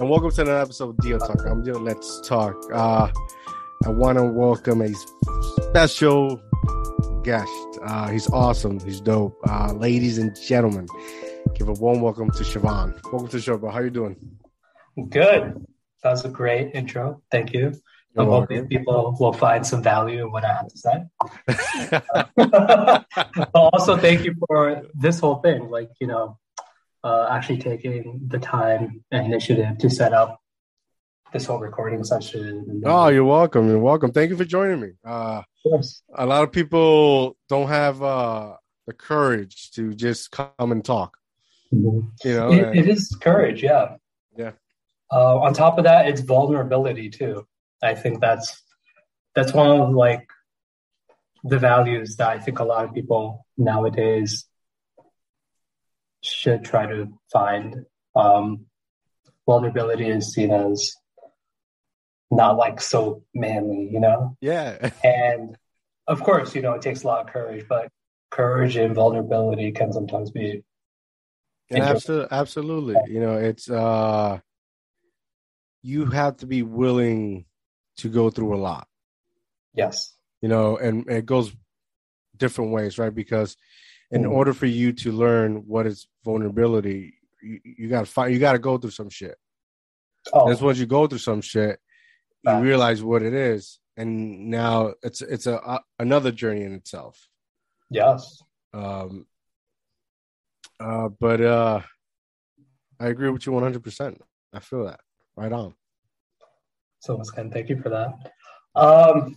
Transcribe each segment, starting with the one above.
and welcome to another episode of Deal Talk. I'm Deal. Let's Talk. Uh, I want to welcome a special guest. Uh, he's awesome. He's dope. Uh, ladies and gentlemen, give a warm welcome to Siobhan. Welcome to the show, bro. How you doing? Good. That was a great intro. Thank you. I'm hoping people will find some value in what I have to say. also, thank you for this whole thing. Like, you know, uh, actually taking the time and initiative to set up this whole recording session. Oh, you're welcome. You're welcome. Thank you for joining me. Uh, a lot of people don't have uh, the courage to just come and talk. Mm-hmm. You know, it, it is courage. Yeah. Yeah. Uh, on top of that, it's vulnerability too. I think that's that's one of like the values that I think a lot of people nowadays should try to find. Um, vulnerability is seen as not like so manly, you know? Yeah. and of course, you know, it takes a lot of courage, but courage and vulnerability can sometimes be. absolutely, absolutely. You know, it's uh, you have to be willing to go through a lot. Yes. You know, and it goes different ways, right? Because in mm. order for you to learn what is vulnerability, you, you got to find, you got to go through some shit. Oh. That's once you go through some shit, you realize what it is, and now it's it's a, a another journey in itself. Yes. Um. Uh, but uh, I agree with you one hundred percent. I feel that right on. So Ken. Thank you for that. Um.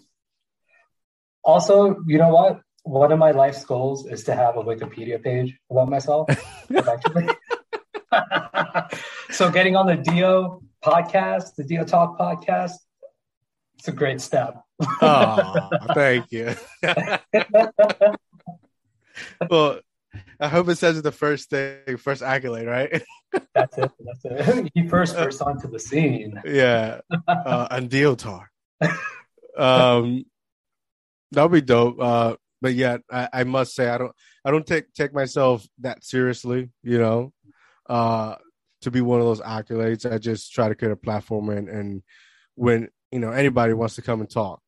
Also, you know what? One of my life's goals is to have a Wikipedia page about myself. so, getting on the Dio podcast, the Dio Talk podcast, it's a great step. oh, thank you. well, I hope it says the first thing, first accolade, right? that's it. That's it. He first burst onto the scene. Yeah, uh, and deal talk. Um, that'll be dope. Uh, but yet, I, I must say, I don't, I don't take take myself that seriously. You know, uh, to be one of those accolades. I just try to create a platform and and when you know anybody wants to come and talk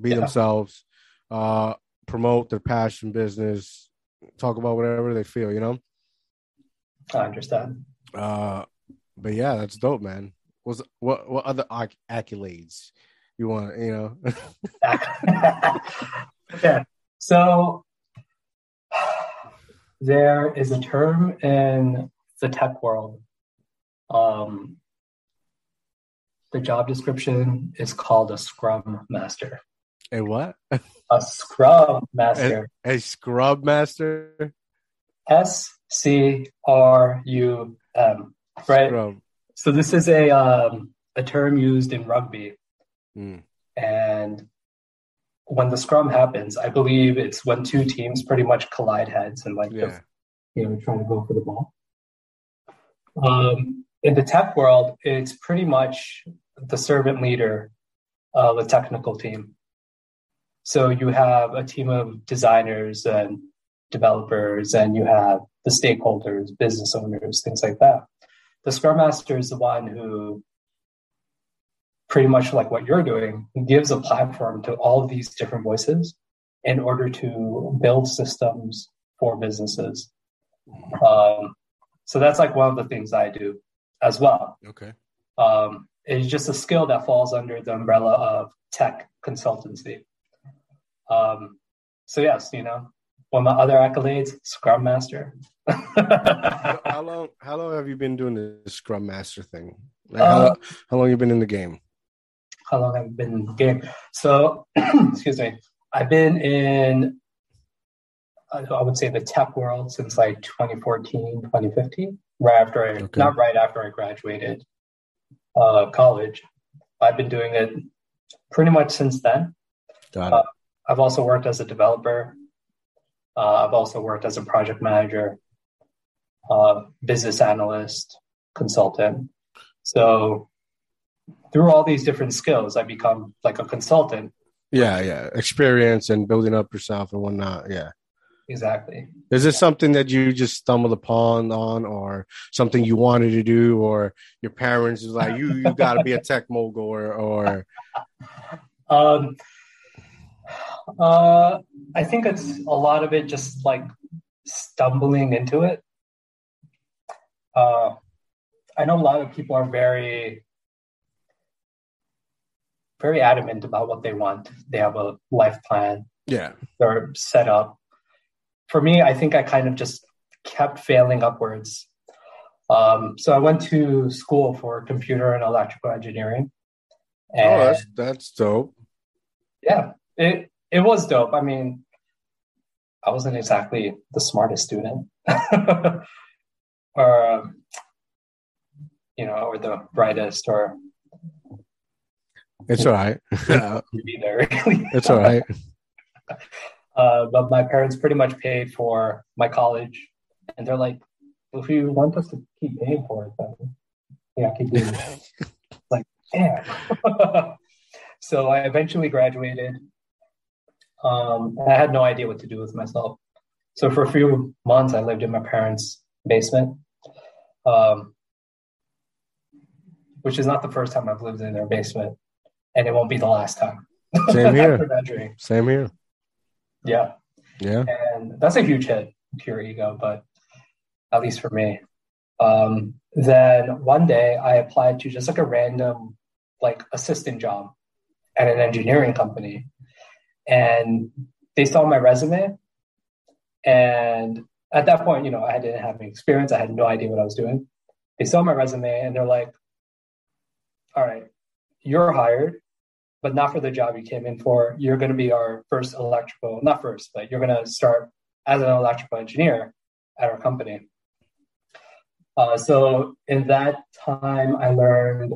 be yeah. themselves uh promote their passion business talk about whatever they feel you know i understand uh but yeah that's dope man was what what other acc- accolades you want you know okay so there is a term in the tech world um the job description is called a Scrum Master. A what? a Scrum Master. A, a Scrum Master. S C R U M. Right. Scrum. So this is a um, a term used in rugby, mm. and when the scrum happens, I believe it's when two teams pretty much collide heads and like yeah. you know trying to go for the ball. Um, in the tech world, it's pretty much the servant leader of a technical team. So you have a team of designers and developers, and you have the stakeholders, business owners, things like that. The Scrum Master is the one who, pretty much like what you're doing, gives a platform to all these different voices in order to build systems for businesses. Um, so that's like one of the things I do as well. Okay. Um, is just a skill that falls under the umbrella of tech consultancy. Um, so yes, you know, one of my other accolades, Scrum Master. how long? How long have you been doing the Scrum Master thing? Like how, uh, how long have you been in the game? How long I've I been in the game? So, excuse me. I've been in, I would say, the tech world since like 2014, 2015, right after I, okay. not right after I graduated uh, college. I've been doing it pretty much since then. Uh, I've also worked as a developer. Uh, I've also worked as a project manager, uh, business analyst, consultant. So through all these different skills, I become like a consultant. Yeah, yeah, experience and building up yourself and whatnot. Yeah, exactly. Is this something that you just stumbled upon on, or something you wanted to do, or your parents was like, "You you got to be a tech mogul," or, or... Um, uh, I think it's a lot of it just like stumbling into it. Uh, I know a lot of people are very, very adamant about what they want. They have a life plan. Yeah. They're set up. For me, I think I kind of just kept failing upwards. Um, so I went to school for computer and electrical engineering. And oh, that's that's dope. Yeah, it it was dope. I mean, I wasn't exactly the smartest student, or um, you know, or the brightest, or it's all right. really. It's all right. Uh, but my parents pretty much paid for my college, and they're like, "If you want us to keep paying for it, then yeah, keep doing it." like, damn. so I eventually graduated um, I had no idea what to do with myself. So for a few months, I lived in my parents' basement, um, which is not the first time I've lived in their basement, and it won't be the last time. Same here. Same here. Yeah. Yeah. And that's a huge hit to your ego, but at least for me. Um, then one day I applied to just like a random like assistant job at an engineering company and they saw my resume and at that point you know i didn't have any experience i had no idea what i was doing they saw my resume and they're like all right you're hired but not for the job you came in for you're going to be our first electrical not first but you're going to start as an electrical engineer at our company uh, so in that time i learned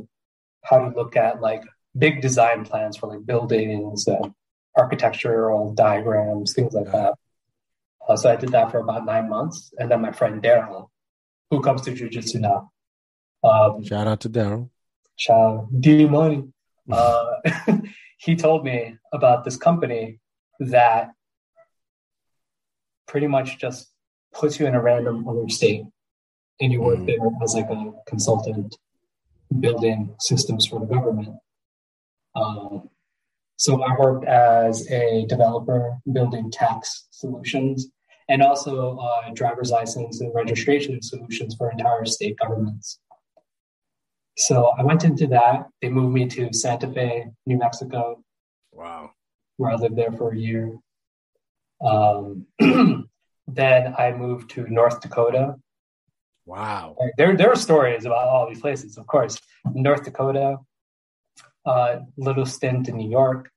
how to look at like big design plans for like buildings and architectural diagrams, things like that. Uh, so I did that for about nine months, and then my friend Daryl, who comes to jujitsu now. Um, shout out to Daryl. Shout out D Money. Uh, he told me about this company that pretty much just puts you in a random other state, and you work mm. there as like a consultant, building systems for the government. Um, so I worked as a developer building tax solutions and also uh, driver's license and registration solutions for entire state governments. So I went into that. They moved me to Santa Fe, New Mexico. Wow. Where I lived there for a year. Um, then I moved to North Dakota. Wow. There, there are stories about all these places, of course. North Dakota, uh, little stint in New York,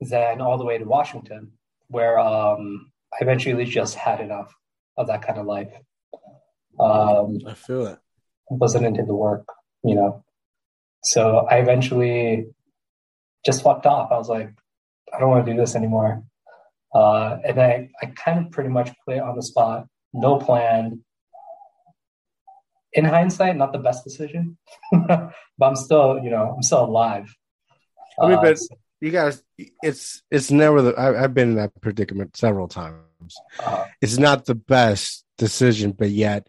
then all the way to Washington, where um, I eventually just had enough of that kind of life. Um, I feel it. Wasn't into the work, you know. So I eventually just fucked off. I was like, I don't want to do this anymore. Uh, and I, I kind of pretty much quit on the spot, no plan. In hindsight, not the best decision, but I'm still, you know, I'm still alive. I mean, but uh, you guys, it's it's never the. I, have been in that predicament several times. Uh, it's not the best decision, but yet,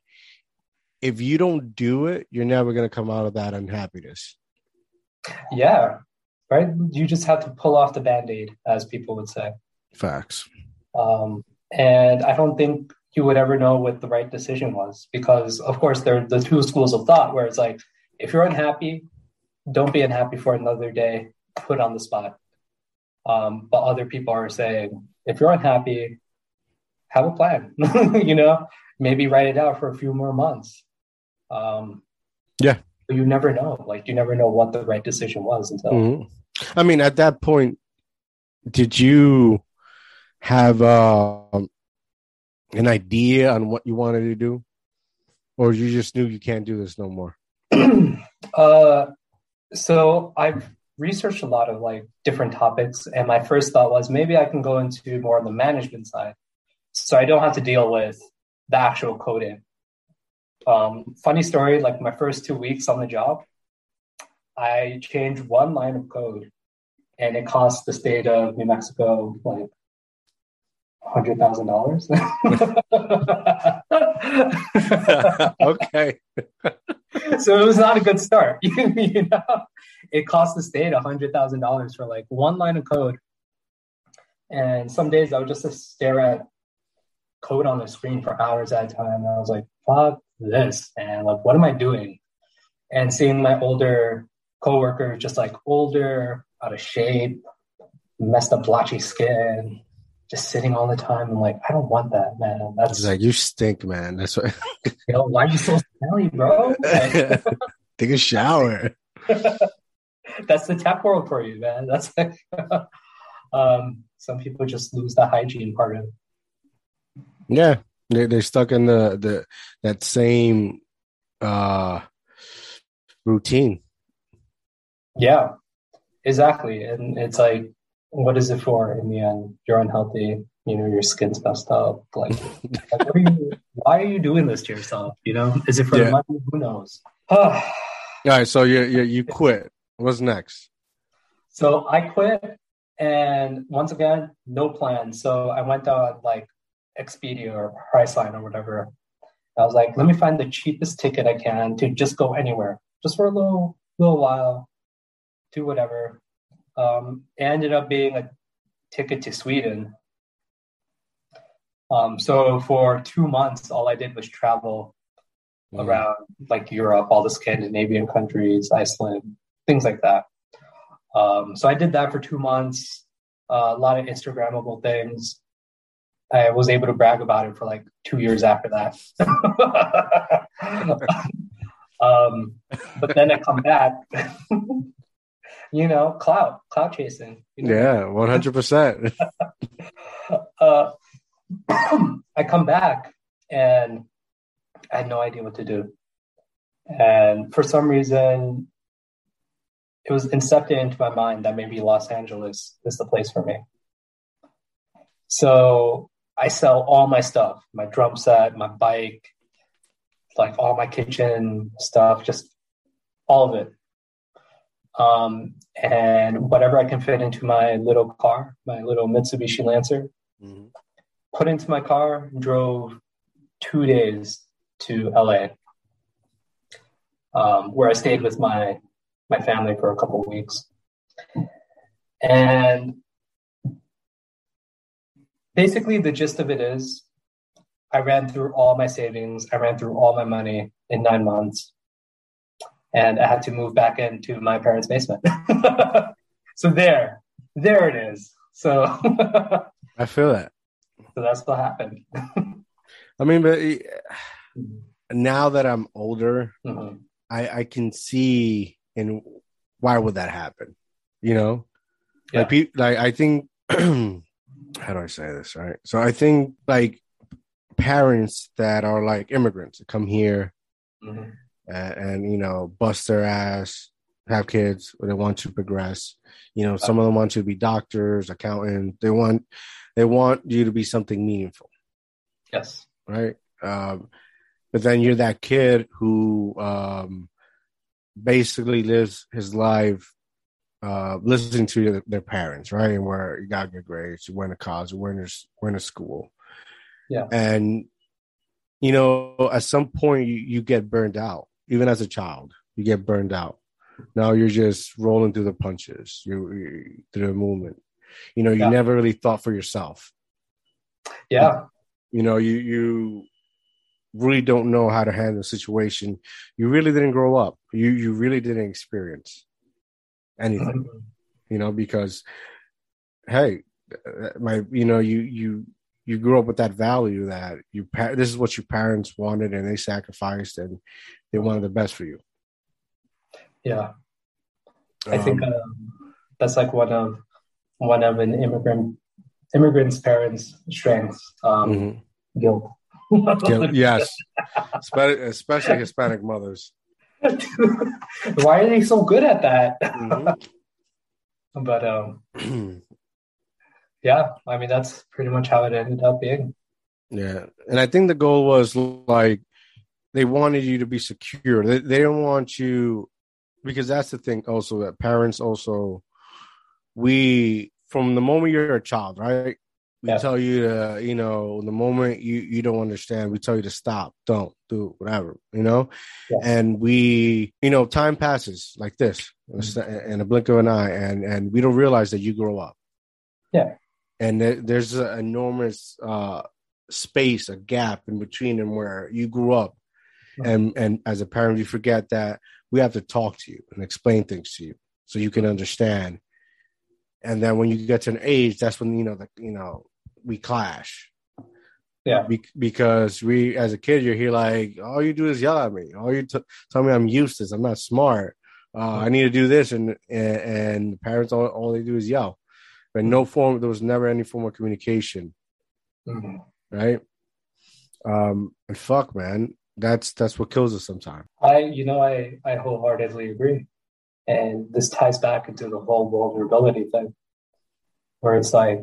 if you don't do it, you're never going to come out of that unhappiness. Yeah, right. You just have to pull off the band aid, as people would say. Facts. Um, and I don't think you would ever know what the right decision was because, of course, there are the two schools of thought where it's like, if you're unhappy, don't be unhappy for another day put on the spot. Um, but other people are saying, if you're unhappy, have a plan. you know, maybe write it out for a few more months. Um, yeah, you never know. Like you never know what the right decision was until. Mm-hmm. I mean, at that point, did you have uh, an idea on what you wanted to do, or you just knew you can't do this no more? uh, so I've researched a lot of like different topics, and my first thought was maybe I can go into more of the management side, so I don't have to deal with the actual coding. Um, funny story, like my first two weeks on the job, I changed one line of code, and it cost the state of New Mexico like hundred thousand dollars. okay. so it was not a good start. you know, it cost the state hundred thousand dollars for like one line of code. And some days I would just stare at code on the screen for hours at a time. And I was like, fuck this, and like, what am I doing? And seeing my older coworkers just like older, out of shape, messed up blotchy skin, just sitting all the time. I'm like, I don't want that, man. That's It's like you stink, man. That's what. yo, why are you so smelly, bro? Like, Take a shower. that's the tech world for you, man. That's like, um, some people just lose the hygiene part of it. Yeah, they they're stuck in the the that same uh routine. Yeah, exactly. And it's like, what is it for in the end? You're unhealthy. You know, your skin's messed up. Like, like what are you, why are you doing this to yourself? You know, is it for Yeah. money? Who knows? All right, so you you you quit. What's next? so I quit, and once again, no plan. So I went on like Expedia or Priceline or whatever. I was like, let me find the cheapest ticket I can to just go anywhere, just for a little little while, do whatever. Um, ended up being a ticket to Sweden. Um, so for two months, all I did was travel Mm. around like Europe, all the Scandinavian countries, Iceland, things like that. Um, so I did that for two months, uh, a lot of Instagrammable things. I was able to brag about it for like two years after that. um, but then I come back, you know, cloud, cloud chasing. You know? Yeah, one hundred percent. uh, I come back and I had no idea what to do. And for some reason, it was incepted into my mind that maybe Los Angeles is the place for me. So I sell all my stuff my drum set, my bike, like all my kitchen stuff, just all of it. Um, and whatever I can fit into my little car, my little Mitsubishi Lancer, Mm-hmm. put into my car, drove two days to LA, um, where I stayed with my my family for a couple of weeks. And basically, the gist of it is, I ran through all my savings, I ran through all my money in nine months, and I had to move back into my parents' basement. so there, there it is. So. I feel that. So that's what happened. I mean, but eh, now that I'm older, Mhm. I I can see and why would that happen? You know, Yeah. like pe- like I think how do I say this right? So I think like parents that are like immigrants that come here Mhm. and, and you know bust their ass, have kids, or they want to progress. You know, some of them want to be doctors, accountants. They want they want you to be something meaningful, Yes. right? Um, but then you're that kid who um, basically lives his life uh, listening to their, their parents, right? And where you got good grades, you went to college, you went to, went to school. Yeah. And, you know, at some point you, you get burned out, even as a child, you get burned out. Now you're just rolling through the punches, you, you through the movement. You know, you Yeah. never really thought for yourself. Yeah. You know, you you really don't know how to handle a situation. You really didn't grow up. You you really didn't experience anything. Mhm. You know, because hey, my you know you you you grew up with that value that you this is what your parents wanted and they sacrificed and they wanted the best for you. Yeah. I think Um, um, that's like one of one of an immigrant immigrant's parents' strengths. Um, mhm. Guilt. Yes, Spe- especially Hispanic mothers. Why are they so good at that? Mhm. But um, yeah, I mean that's pretty much how it ended up being. Yeah, and I think the goal was like they wanted you to be secure. They they don't want you because that's the thing. Also, that parents also we from the moment you're a child, right? We Yeah. tell you to, you know, the moment you you don't understand, we tell you to stop, don't do whatever, you know. Yes. And we, you know, time passes like this in a Mhm. in a blink of an eye, and and we don't realize that you grow up. Yeah. And there, there's an enormous uh, space, a gap in between them where you grew up, Mhm. and and as a parent, you forget that we have to talk to you and explain things to you so you can understand. And then when you get to an age, that's when you know the you know we clash. Yeah. Be- because we, as a kid, you're here like all you do is yell at me. All you t- tell me I'm useless. I'm not smart. Uh, I need to do this, and and, and parents all, all they do is yell. But no form. There was never any form of communication, Mhm. right? Um, and fuck, man, that's that's what kills us sometimes. I, you know, I, I wholeheartedly agree. And this ties back into the whole vulnerability thing, where it's like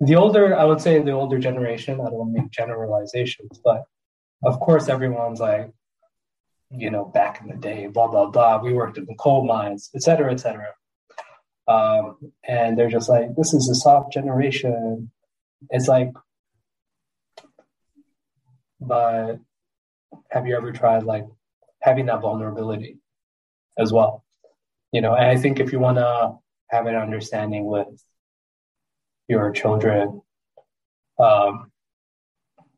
the older, I would say the older generation, I don't want to make generalizations, but of course, everyone's like, you know, back in the day, blah, blah, blah. We worked in the coal mines, et cetera, et cetera. Um, and they're just like, this is a soft generation. It's like, but have you ever tried like having that vulnerability as well? You know, and I think if you want to have an understanding with your children, um,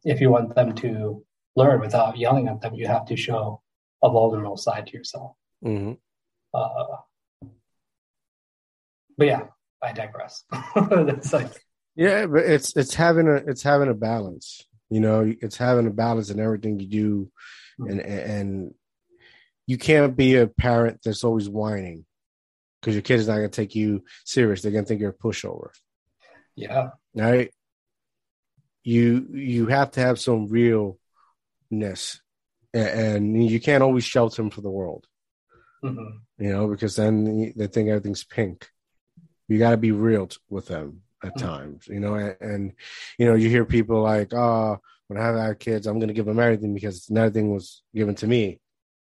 if you want them to learn without yelling at them, you have to show a vulnerable side to yourself. Mm-hmm. Uh, but yeah, I digress. That's like, Yeah, but it's it's having a it's having a balance. You know, it's having a balance in everything you do, and and you can't be a parent that's always whining because your kid is not going to take you serious. They're going to think you're a pushover, yeah, right? You you have to have some realness, and, and you can't always shelter them for the world. hmm You know, because then they think everything's pink. You got to be real t- with them at Mhm. times, you know, and, and you know, you hear people like, "Oh, when I have our kids, I'm going to give them everything because nothing was given to me."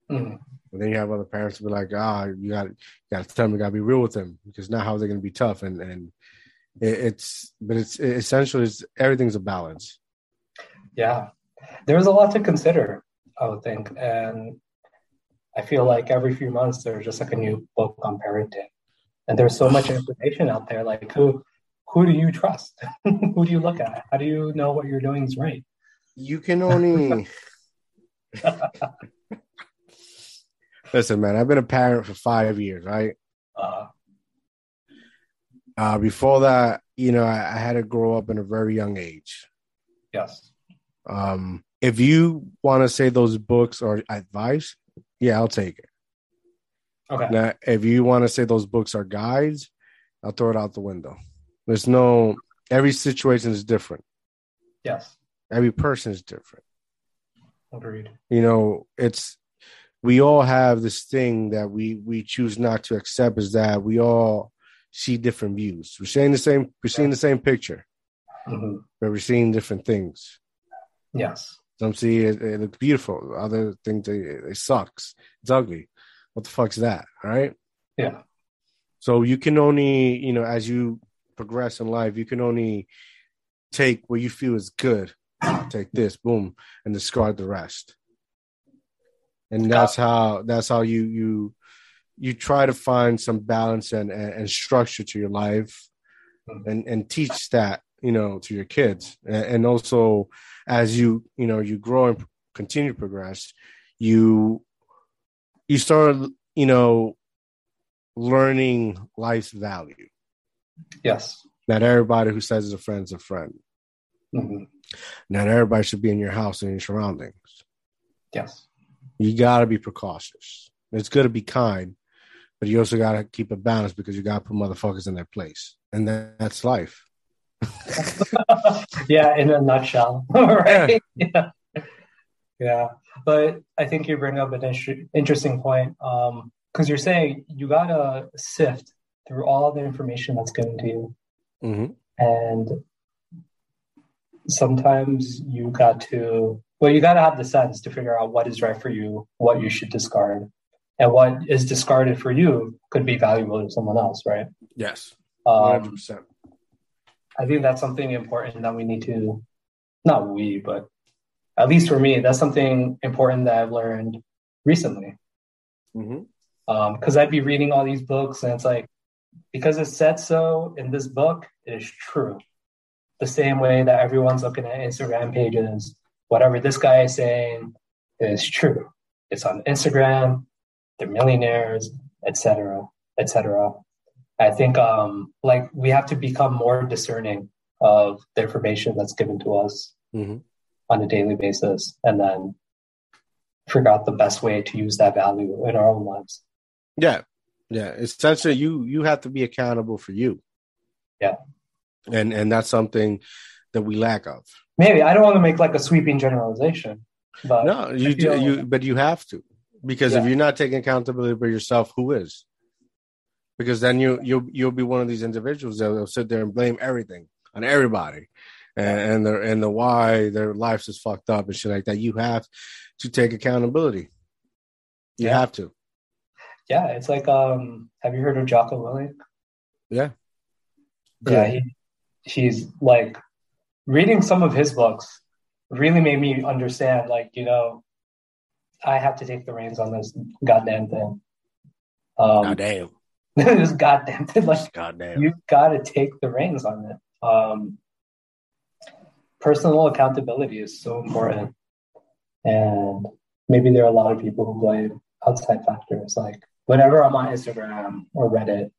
hmm And then you have other parents be like, "Ah, you got you got to tell them, you got to be real with them because now how they're going to be tough." And and it's, but it's it essentially it's, everything's a balance. Yeah, there's a lot to consider, I would think, and I feel like every few months there's just like a new book on parenting, and there's so much information out there. Like who, who do you trust? who do you look at? How do you know what you're doing is right? You can only listen, man. I've been a parent for five years, right? Uh, Uh, before that, you know, I, I had to grow up in a very young age. yes. Um, if you want to say those books are advice, yeah, I'll take it. Okay. Now, if you want to say those books are guides, I'll throw it out the window. There's no every situation is different. Yes. Every person is different. Agreed. You know, it's we all have this thing that we we choose not to accept is that we all see different views. We're seeing the same we're seeing the same picture, hmm but we're seeing different things. Yes. Some see it, it looks beautiful. Other think they it sucks. It's ugly. What the fuck's that? All right. Yeah. So you can only, you know, as you progress in life, you can only take what you feel is good. Take this, boom, and discard the rest. And that's how that's how you you you try to find some balance and and, and structure to your life, and and teach that you know to your kids, and, and also as you you know you grow and continue to progress, you you start you know learning life's value. Yes. Not everybody who says is a friend is a friend. hmm Not everybody should be in your house and your surroundings. Yes. You got to be precautious. It's good to be kind, but you also got to keep it balanced because you got to put motherfuckers in their place, and that, that's life. yeah, in a nutshell, right? Yeah. yeah, but I think you bring up an inter- interesting point because you're saying you gotta sift through all the information that's given to you, Mm-hmm. and sometimes you got to well, you got to have the sense to figure out what is right for you, what you should discard, and what is discarded for you could be valuable to someone else, right? Yes, one hundred Um, percent. I think that's something important that we need to, not we, but at least for me, that's something important that I've learned recently. Because Mm-hmm. um, I'd be reading all these books and it's like, because it said so in this book, it is true. The same way that everyone's looking at Instagram pages, whatever this guy is saying is true. It's on Instagram, they're millionaires, etc., etc. I think um, like we have to become more discerning of the information that's given to us Mhm. on a daily basis, and then figure out the best way to use that value in our own lives. Yeah, yeah. Essentially, you you have to be accountable for you. Yeah. and and that's something that we lack of. Maybe I don't want to make like a sweeping generalization, but No, you do, you but you have to because if you're not taking accountability for yourself, who is? Because then you you'll you'll be one of these individuals that will sit there and blame everything on everybody, and and the and the why their lives is fucked up and shit like that. You have to take accountability. You Yeah. have to. yeah, it's like um, have you heard of Jocko Willink? Yeah. Yeah, he, he's like reading some of his books really made me understand, like, you know, I have to take the reins on this goddamn thing. Um, Goddamn. this goddamn thing, like, Goddamn. you got to take the reins on it. Um, personal accountability is so important. And maybe there are a lot of people who blame outside factors. Like, whenever I'm on Instagram or Reddit,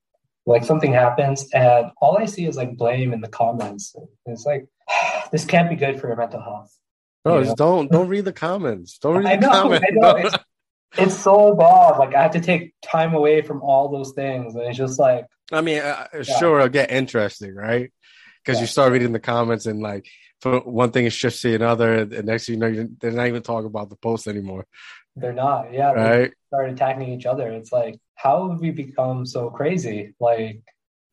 like something happens and all I see is like blame in the comments. It's like, this can't be good for your mental health. Bro, just don't don't read the comments. Don't read I the know, comments. I know. It's, it's so bad. Like, I have to take time away from all those things. And it's just like, I mean, uh, Yeah. sure, it'll get interesting, right? Because Yeah. you start reading the comments and like, for one thing is shifts to another, and next thing you know, you're, they're not even talking about the post anymore, they're not. Yeah. right? start attacking each other. It's like, how have we become so crazy? Like,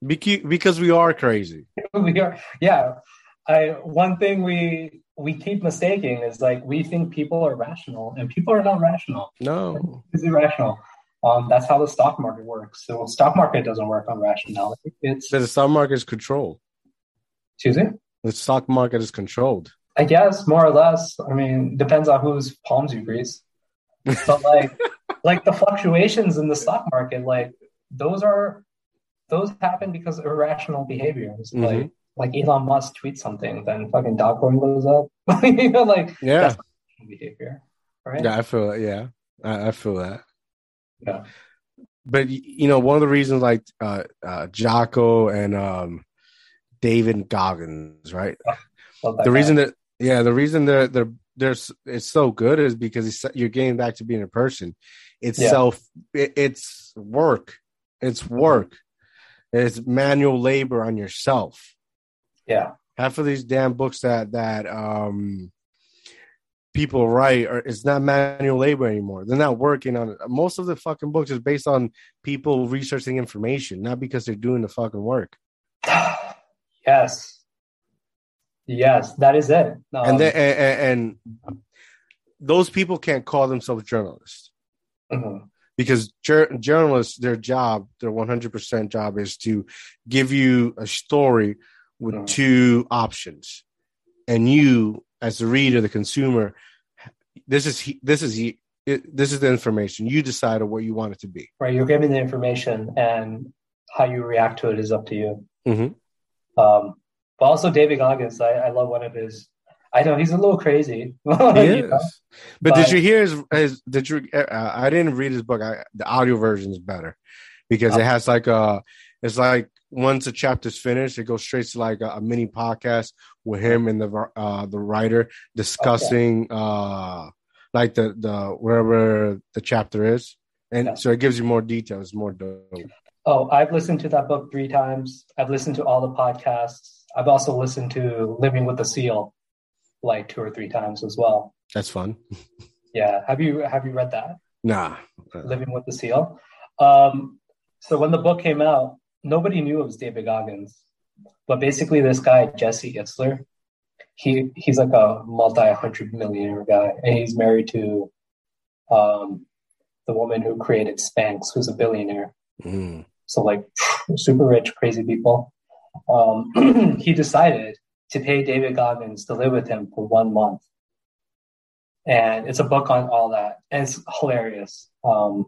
Because we are crazy. we are yeah i one thing we we keep mistaking is like we think people are rational and people are not rational. No, it's irrational. Um that's how the stock market works. So stock market doesn't work on rationality. It's the stock market is controlled. excuse me? The stock market is controlled. i guess more or less. I mean depends on whose palms you grease. But like like the fluctuations in the stock market like those are those happen because of irrational behaviors. Mhm. like like elon musk tweets something then fucking doge coin goes up you know like Yeah, behavior right yeah, I feel it. Yeah, I, I feel that. Yeah. But you know, one of the reasons, like uh, uh, Jocko and um, David Goggins, right? The guy. reason that yeah the reason they're they're there's it's so good is because you're getting back to being a person it's Yeah. self it, it's work it's work it's manual labor on yourself yeah. Half of these damn books that that um people write are it's not manual labor anymore. They're not working on it most of the fucking books is based on people researching information not because they're doing the fucking work. Yes. Yes that is it. Um, and then and, and, and those people can't call themselves journalists. Mhm. because jur- journalists their job their 100% job is to give you a story with Mhm. two options and you as the reader the consumer this is this is it, this is the information you decide on what you want it to be right you're given the information and how you react to it is up to you Mhm. um but also david goggins i, I love one of his i know he's a little crazy you yes. know? but, did you hear his, his did you uh, i didn't read his book I, the audio version is better because Oh. it has like a it's like once a chapter's finished it goes straight to like a, a mini podcast with him and the uh the writer discussing uh like the the wherever the chapter is. And Yeah. so it gives you more details more dope. Oh i've listened to that book three times. I've listened to all the podcasts. I've also listened to living with the seal like two or three times as well. That's fun. Yeah. Have you have you read that? Nah. Living with the seal? Um so when the book came out nobody knew it was david goggins but basically this guy jesse itzler he he's like a multi-hundred millionaire guy and he's married to um the woman who created spanx who's a billionaire Mm. so like super rich crazy people um, he decided to pay David Goggins to live with him for one month. And it's a book on all that. And it's hilarious. Um,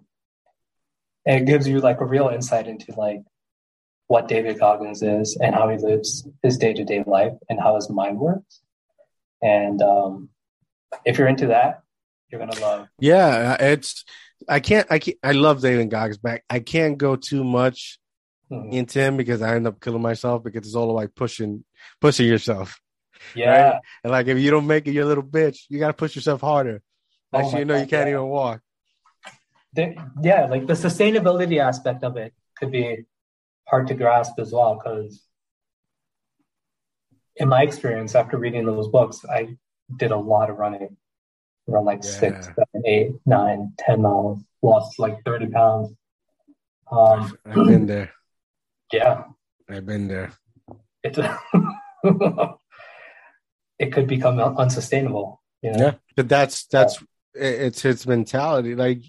and it gives you like a real insight into like what David Goggins is and how he lives his day to day life and how his mind works. And um, if you're into that, you're gonna love. Yeah, it's I can't I can't I love David Goggins back. I can't go too much mm-hmm. into him because I end up killing myself because it's all like pushing pushing yourself. Yeah. Right? And like if you don't make it, you're a little bitch. You gotta push yourself harder. Actually, oh you know God, you can't yeah. even walk. yeah, like the sustainability aspect of it could be hard to grasp as well because in my experience after reading those books, I did a lot of running. Run like yeah. six, seven, eight, nine, ten miles, lost like thirty pounds. Um, I've been there. Yeah. I've been there. It's it could become unsustainable. You know? Yeah. But that's that's it's his mentality. Like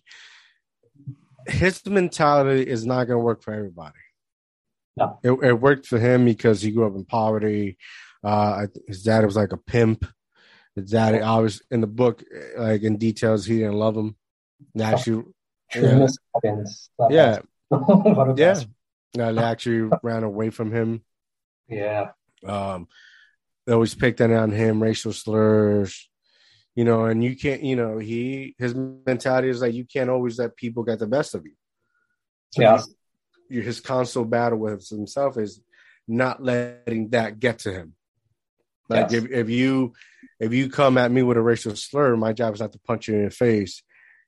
his mentality is not gonna work for everybody. No. It, it worked for him because he grew up in poverty. Uh, his dad was like a pimp. His dad, I was in the book, like in details, he didn't love him. And actually, yeah, yeah, yeah. No, they actually ran away from him. Yeah. Um, they always picked on him, racial slurs, you know, and you can't, you know, he his mentality is like you can't always let people get the best of you. So yeah his constant battle with himself is not letting that get to him. Like yes. if, if you if you come at me with a racial slur, my job is not to punch you in the face.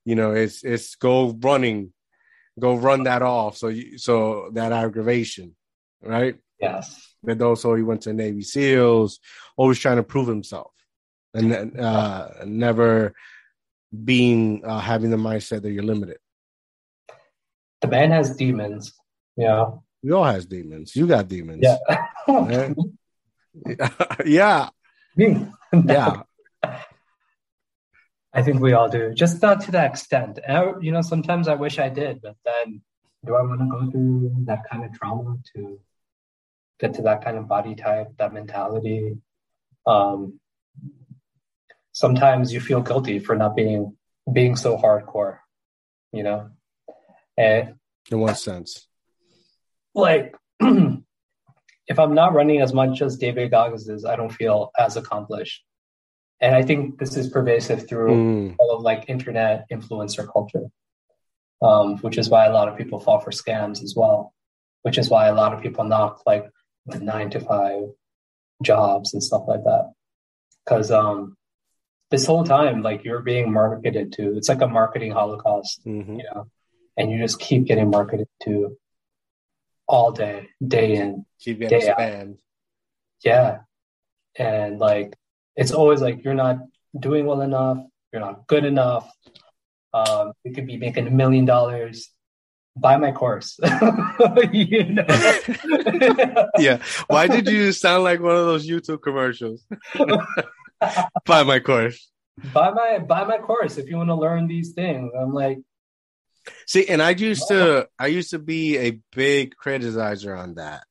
You know, it's it's go running, go run that off. So you, so that aggravation, right? Yes. But also he went to Navy SEALs, always trying to prove himself, and uh, never being uh, having the mindset that you're limited. The man has demons, yeah. We all has demons. You got demons. Yeah. yeah. Me. yeah. I think we all do, just not to that extent. I, you know, sometimes I wish I did, but then do I want to go through that kind of trauma to get to that kind of body type, that mentality? Um, sometimes you feel guilty for not being being so hardcore, you know. And in what sense? Like if I'm not running as much as David Goggins is, I don't feel as accomplished. And I think this is pervasive through mm. all of like internet influencer culture, um, which is why a lot of people fall for scams as well, which is why a lot of people knock like the nine to five jobs and stuff like that. Because um, this whole time, like you're being marketed to, it's like a marketing holocaust, mm-hmm. you know, and you just keep getting marketed to all day, day in, day spammed. Out. Yeah, and like it's always like you're not doing well enough, you're not good enough. Um, you could be making a million dollars. Buy my course. you know? yeah. Why did you sound like one of those YouTube commercials? buy my course. Buy my buy my course if you want to learn these things. I'm like, See, and I used to I used to be a big criticizer on that.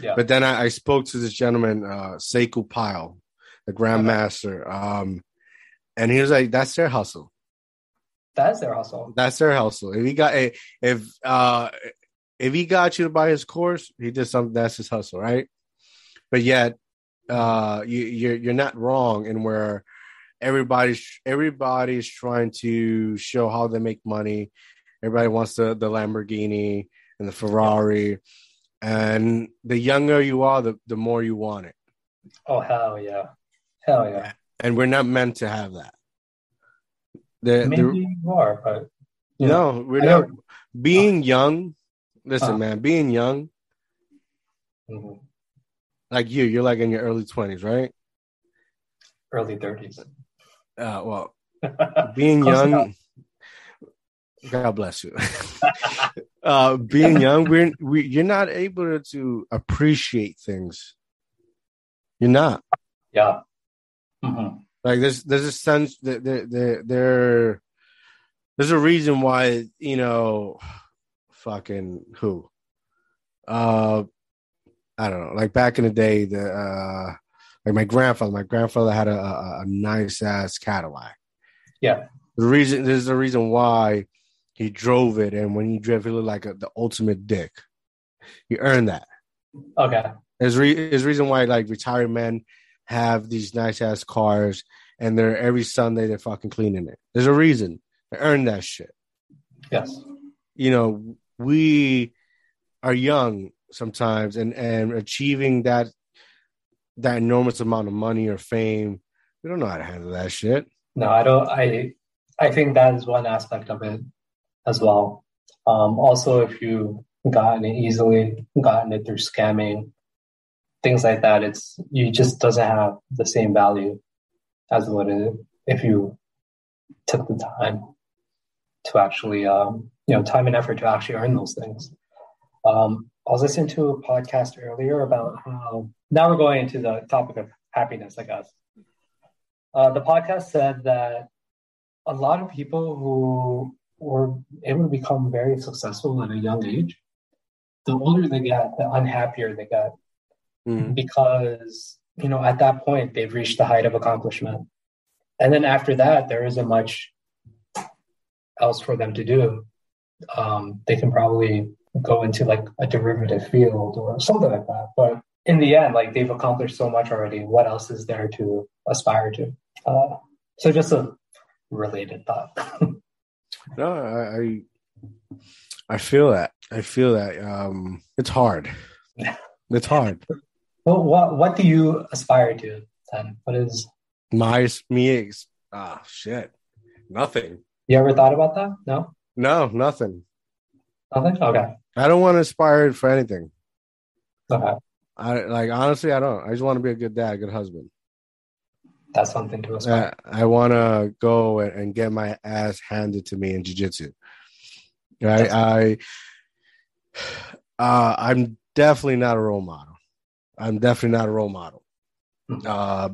Yeah. But then I, I spoke to this gentleman, uh Sekou Pile, the grandmaster. Um and he was like, That's their hustle. That's their hustle. That's their hustle. If he got a if uh if he got you to buy his course, he did something that's his hustle, right? But yet uh you you're you're not wrong in where everybody's everybody's trying to show how they make money Everybody wants the the Lamborghini and the Ferrari, and the younger you are, the the more you want it. Oh hell yeah, hell yeah! And we're not meant to have that. The, Maybe the, you are, but you no, know, we're not. Being young, listen, uh, man. Being young, mm-hmm. like you, you're like in your early twenties, right? Early thirties. Uh, well, being young, enough. God bless you. uh, being young, we're we, you're not able to appreciate things. You're not. Yeah. Mm-hmm. Like there's there's a sense that there there there there's a reason why you know, fucking who, uh, I don't know, like back in the day, the uh, like my grandfather, my grandfather had a, a, a nice ass Cadillac. Yeah. The reason there's a reason why he drove it, and when he drove, it looked like a, the ultimate dick. He earned that. Okay. There's re- there's reason why like retired men have these nice ass cars, and they're every Sunday they're fucking cleaning it. There's a reason. They earned that shit. Yes. You know, we are young sometimes, and and achieving that that enormous amount of money or fame, we don't know how to handle that shit. No, I don't. I I think that is one aspect of it as well. Um, also, if you gotten it easily, gotten it through scamming, things like that, it's you just doesn't have the same value as what it if you took the time to actually, um, you know, time and effort to actually earn those things. Um, I was listening to a podcast earlier about how now we're going into the topic of happiness, I guess. Uh, the podcast said that a lot of people who were able to become very successful at a young age, the older they get, the unhappier they get. Mhm. Because, you know, at that point, they've reached the height of accomplishment. And then after that, there isn't much else for them to do. Um, they can probably go into like a derivative field or something like that. But in the end, like they've accomplished so much already. What else is there to aspire to? Uh, so just a related thought. No, I, I I feel that. I feel that. Um, it's hard. It's hard. well, what what do you aspire to then? What is My me ah shit. Nothing. you ever thought about that? No, No, nothing. nothing. Okay, I don't want to aspire for anything. okay, I like honestly, I don't. I just want to be a good dad, good husband. That's something to. Uh, I want to go and, get my ass handed to me in jiu-jitsu. Right? I uh, I'm definitely not a role model. I'm definitely not a role model. Mhm. Uh,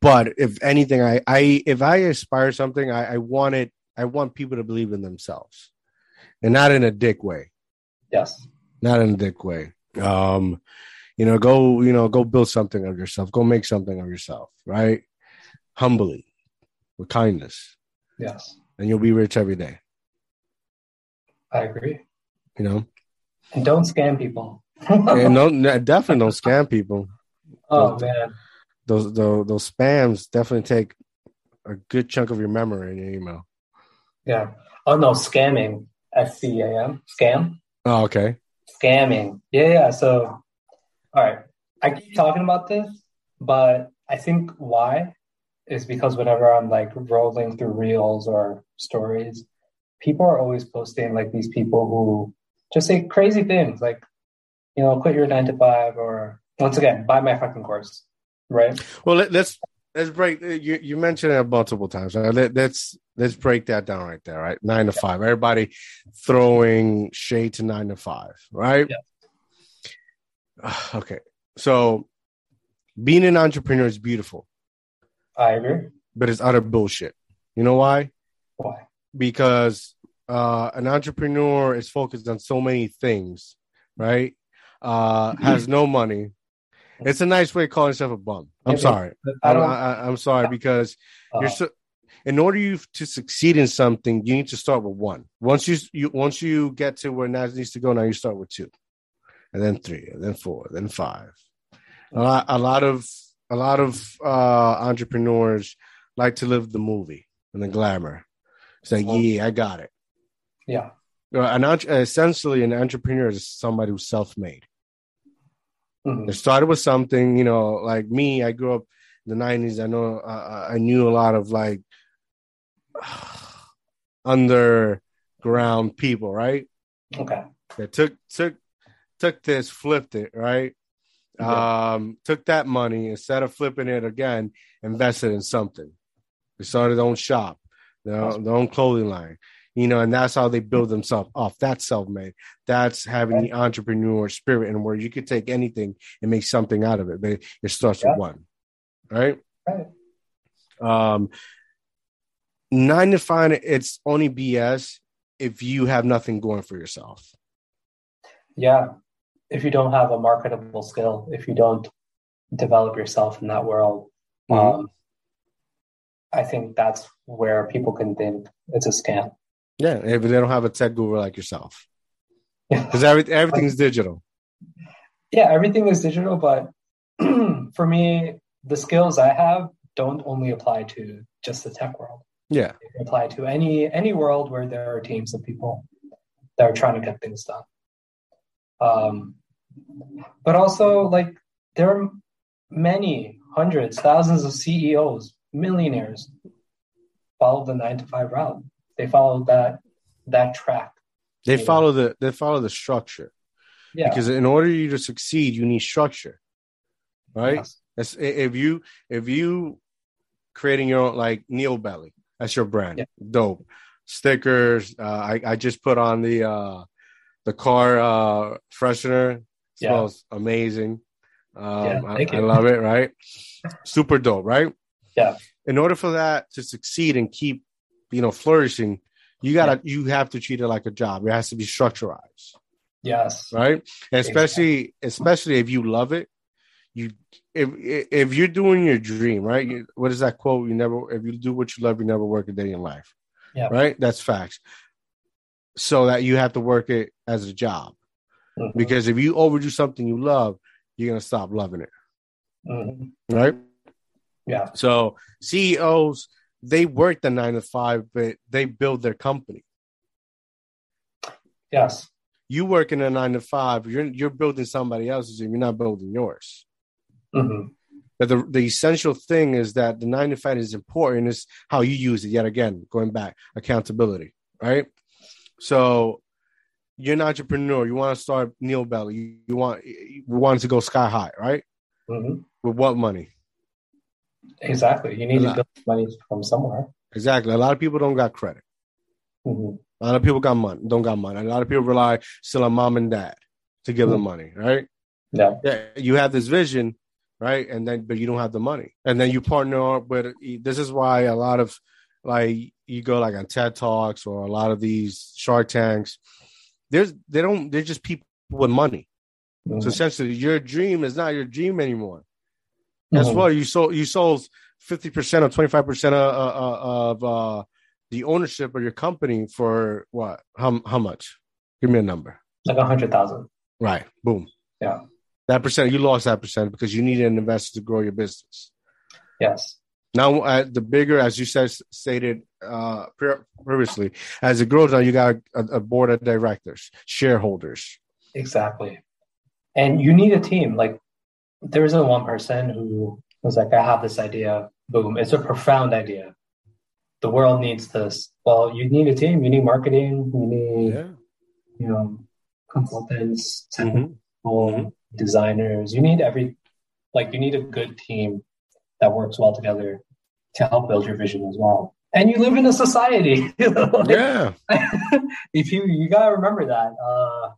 but if anything, I, I if I aspire something, I, I want it. I want people to believe in themselves, and not in a dick way. yes, Not in a dick way. Um, you know, go you know go build something of yourself. Go make something of yourself. Right? Humbly, with kindness, yes, and you'll be rich every day. I agree. You know, And don't scam people. and no, no, definitely don't scam people. oh man, Those those those spams definitely take a good chunk of your memory in your email. yeah. Oh no, scamming. S C A M. Scam. Oh, okay. Scamming. Yeah, yeah. So, all right. I keep talking about this, but I think why is because whenever I'm like rolling through reels or stories, people are always posting like these people who just say crazy things like, you know, quit your nine to five or once again, buy my fucking course. Right? Well, let, let's let's break. Uh, you you mentioned it multiple times. Right? Let, let's let's break that down right there. Right, nine to five. Everybody throwing shade to nine to five. Right. Yeah. Okay. So being an entrepreneur is beautiful, I agree. but it's utter bullshit. You know why? Why? because uh, an entrepreneur is focused on so many things, right? Uh, has no money. It's a nice way of calling yourself a bum. I'm sorry. I don't. I, I'm sorry because uh, you're so. In order you to succeed in something, you need to start with one. Once you you once you get to where that needs to go, now you start with two, and then three, and then four, then five. A lot, a lot of a lot of uh, entrepreneurs like to live the movie and the glamour. It's like, yeah, I got it. yeah. Uh, An essentially, an entrepreneur is somebody who's self-made. Mhm. They started with something, you know, like me. I grew up in the '90s. I know uh, I knew a lot of like underground people, right? Okay. That took took took this, flipped it, right? Yeah. Um, took that money instead of flipping it again, invested in something. They started their own shop, their own, their own clothing line, you know, and that's how they build themselves off. That's self-made. That's having the entrepreneur spirit, and where you could take anything and make something out of it, but it starts Yeah. with one, right? Right. Um, nine to five, it's only BS if you have nothing going for yourself. Yeah. If you don't have a marketable skill, if you don't develop yourself in that world, Mhm. um, I think that's where people can think it's a scam. Yeah, if they don't have a tech guru like yourself, because every, everything's digital. yeah, everything is digital, but for me, the skills I have don't only apply to just the tech world. Yeah, They apply to any any world where there are teams of people that are trying to get things done. Um, but also, like there are many hundreds, thousands of CEOs, millionaires follow the nine to five route. They follow that that track. they follow the they follow the structure Yeah, because in order you to succeed, you need structure, right? Yes. If you if you creating your own like Neil Belly, that's your brand, Yeah. dope stickers. Uh, I I just put on the uh the car uh freshener. Yeah. smells amazing. Um, Yeah, I, I love it. Right, super dope. Right. Yeah. In order for that to succeed and keep, you know, flourishing, you gotta you have to treat it like a job. It has to be structurized Yes. right? And especially especially if you love it, you if if you're doing your dream, right? You, what is that quote? You never if you do what you love, you never work a day in life. Yeah. Right? That's facts. So that you have to work it as a job. Mhm. Because if you overdo something you love, you're gonna stop loving it. Mhm. Right? Yeah. So CEOs, they work the nine to five, but they build their company. Yes. You work in a nine to five, you're you're building somebody else's and you're not building yours. hmm But the, the essential thing is that the nine to five is important is how you use it. Yet again, going back, accountability, right? So you're an entrepreneur. You want to start Neil Belly. You, you want you want to go sky high, right? hmm With what money? Exactly. You need to build money from somewhere. Exactly. A lot of people don't got credit. hmm A lot of people got money, don't got money. A lot of people rely still on mom and dad to give them money, right? Yeah. Yeah, you have this vision, right? And then, but you don't have the money. And then you partner up with. This is why a lot of like you go like on TED Talks or a lot of these Shark Tanks. There's they don't. They're just people with money. Mhm. So essentially, your dream is not your dream anymore. As Mhm. well, you sold you sold fifty percent or twenty five percent of uh, of uh, the ownership of your company for what? How how much? Give me a number. Like a hundred thousand. Right. Boom. Yeah. That percent you lost that percent because you needed an investor to grow your business. Yes. Now, uh, the bigger, as you said, stated uh, previously, as it grows, now you got a, a board of directors, shareholders. Exactly. And you need a team. Like there isn't one person who was like, I have this idea. Boom. It's a profound idea. The world needs this. Well, you need a team. You need marketing. You need, Yeah. you know, consultants, Mhm. designers. You need every, like, you need a good team that works well together to help build your vision as well. And you live in a society. Like, Yeah. if you you gotta remember that uh,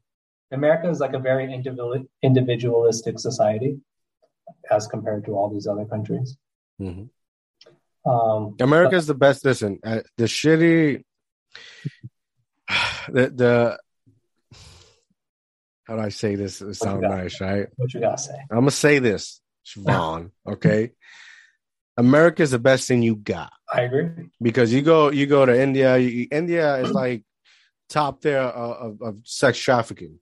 America is like a very individual, individualistic society as compared to all these other countries. Mhm. Um, America's the best. Listen, uh, the shitty, the the. How do I say this? It sound nice, right? what you gotta say? I'm gonna say this, Siobhan. okay, America's the best thing you got I agree. because you go you go to India. You, India is like top there of, of, of sex trafficking.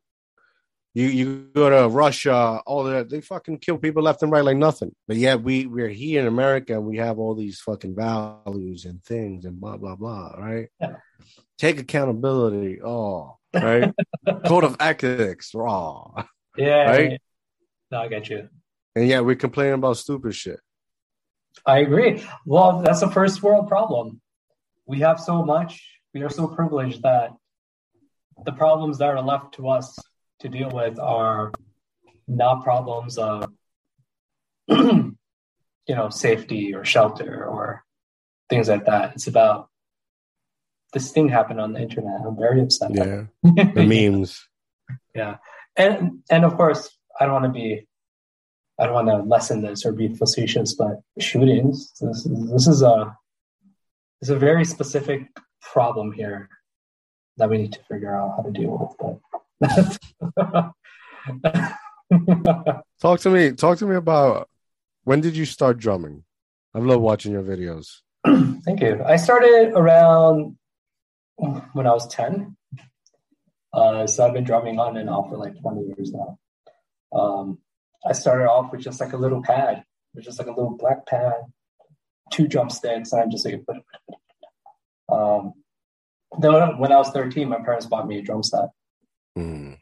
You you go to Russia, all that they fucking kill people left and right like nothing. But yeah, we we're here in America and we have all these fucking values and things and blah blah blah. Right? Yeah. Take accountability. Oh, right. Code of ethics. Raw. Yeah, Right? No, I get you. And yeah, we're complaining about stupid shit. I agree. Well, that's a first world problem. We have so much. We are so privileged that the problems that are left to us to deal with are not problems of, you know, safety or shelter or things like that. It's about this thing happened on the internet. I'm very upset. Yeah. The memes. yeah and and of course i don't want to be i don't want to lessen this or be facetious but shootings this is this is a this is a very specific problem here that we need to figure out how to deal with but talk to me. Talk to me about when did you start drumming? I love watching your videos. Thank you. I started around when I was 10. Uh, so I've been drumming on and off for like 20 years now. Um, I started off with just like a little pad, with just like a little black pad, two drumsticks, and I'm just like, um, then when I was 13, my parents bought me a drum set. Mm.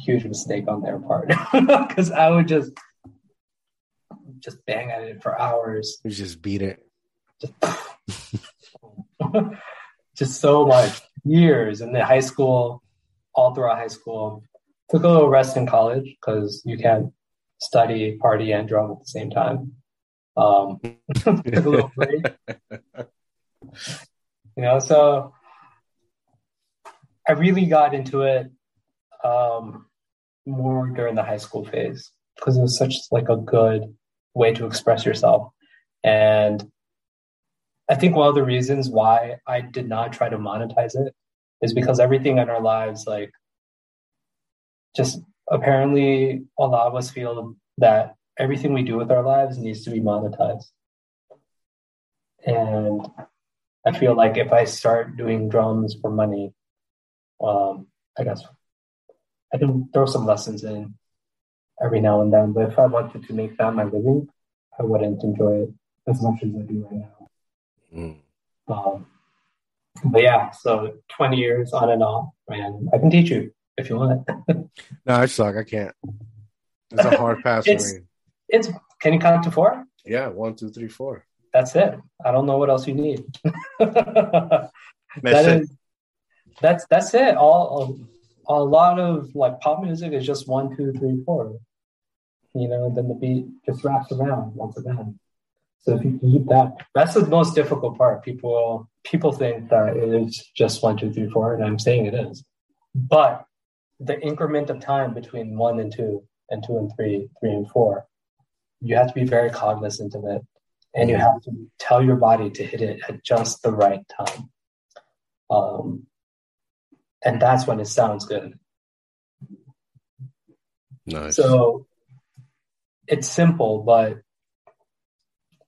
Huge mistake on their part because I would just just bang at it for hours. You just beat it. Just, just so much years in the high school, all throughout high school. Took a little rest in college because you can't study, party, and drum at the same time. Um, took a little break. you know, so I really got into it um, more during the high school phase because it was such like a good way to express yourself. And I think one of the reasons why I did not try to monetize it is because everything in our lives, like, just apparently a lot of us feel that everything we do with our lives needs to be monetized. And I feel like if I start doing drums for money, um, I guess I can throw some lessons in every now and then. But if I wanted to make that my living, I wouldn't enjoy it as much as I do right now. Mm. Um, but yeah, so 20 years on and off, and I can teach you if you want. no, I suck. I can't. It's a hard pass for me. It's can you count to four? Yeah, one, two, three, four. That's it. I don't know what else you need. that is, that's that's it. All a, a lot of like pop music is just one, two, three, four. You know, then the beat just wraps around once again. So if you keep that, that's the most difficult part. People people think that it is just one, two, three, four, and I'm saying it is. But the increment of time between one and two, and two and three, three and four, you have to be very cognizant of it, and you have to tell your body to hit it at just the right time. Um, and that's when it sounds good. Nice. So it's simple, but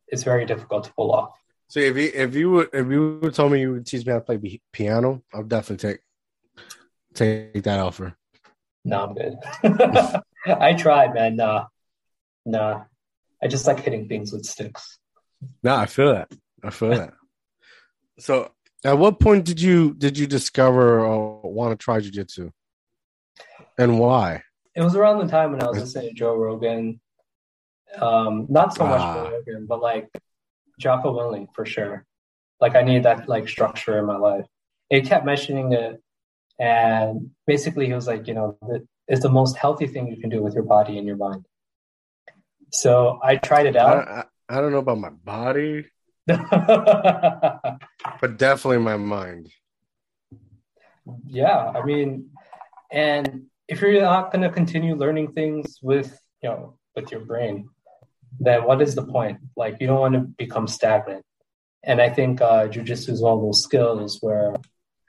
it's very difficult to pull off. So if you if you would if you would told me you would teach me how to play piano, I'll definitely take take that offer. No, I'm good. I tried, man. Nah, nah. I just like hitting things with sticks. No, I feel that. I feel that. So at what point did you did you discover or want to try jujitsu, and why? It was around the time when I was listening to Joe Rogan. Um, not so much ah. Joe Rogan, but like Jocko Willink for sure. Like I need that like structure in my life. He kept mentioning it, and basically he was like, you know, it's the most healthy thing you can do with your body and your mind. So I tried it out. I, I, I don't know about my body. but definitely my mind. Yeah, I mean, and if you're not going to continue learning things with you know with your brain, then what is the point? Like you don't want to become stagnant. And I think uh, jujitsu is one of those skills where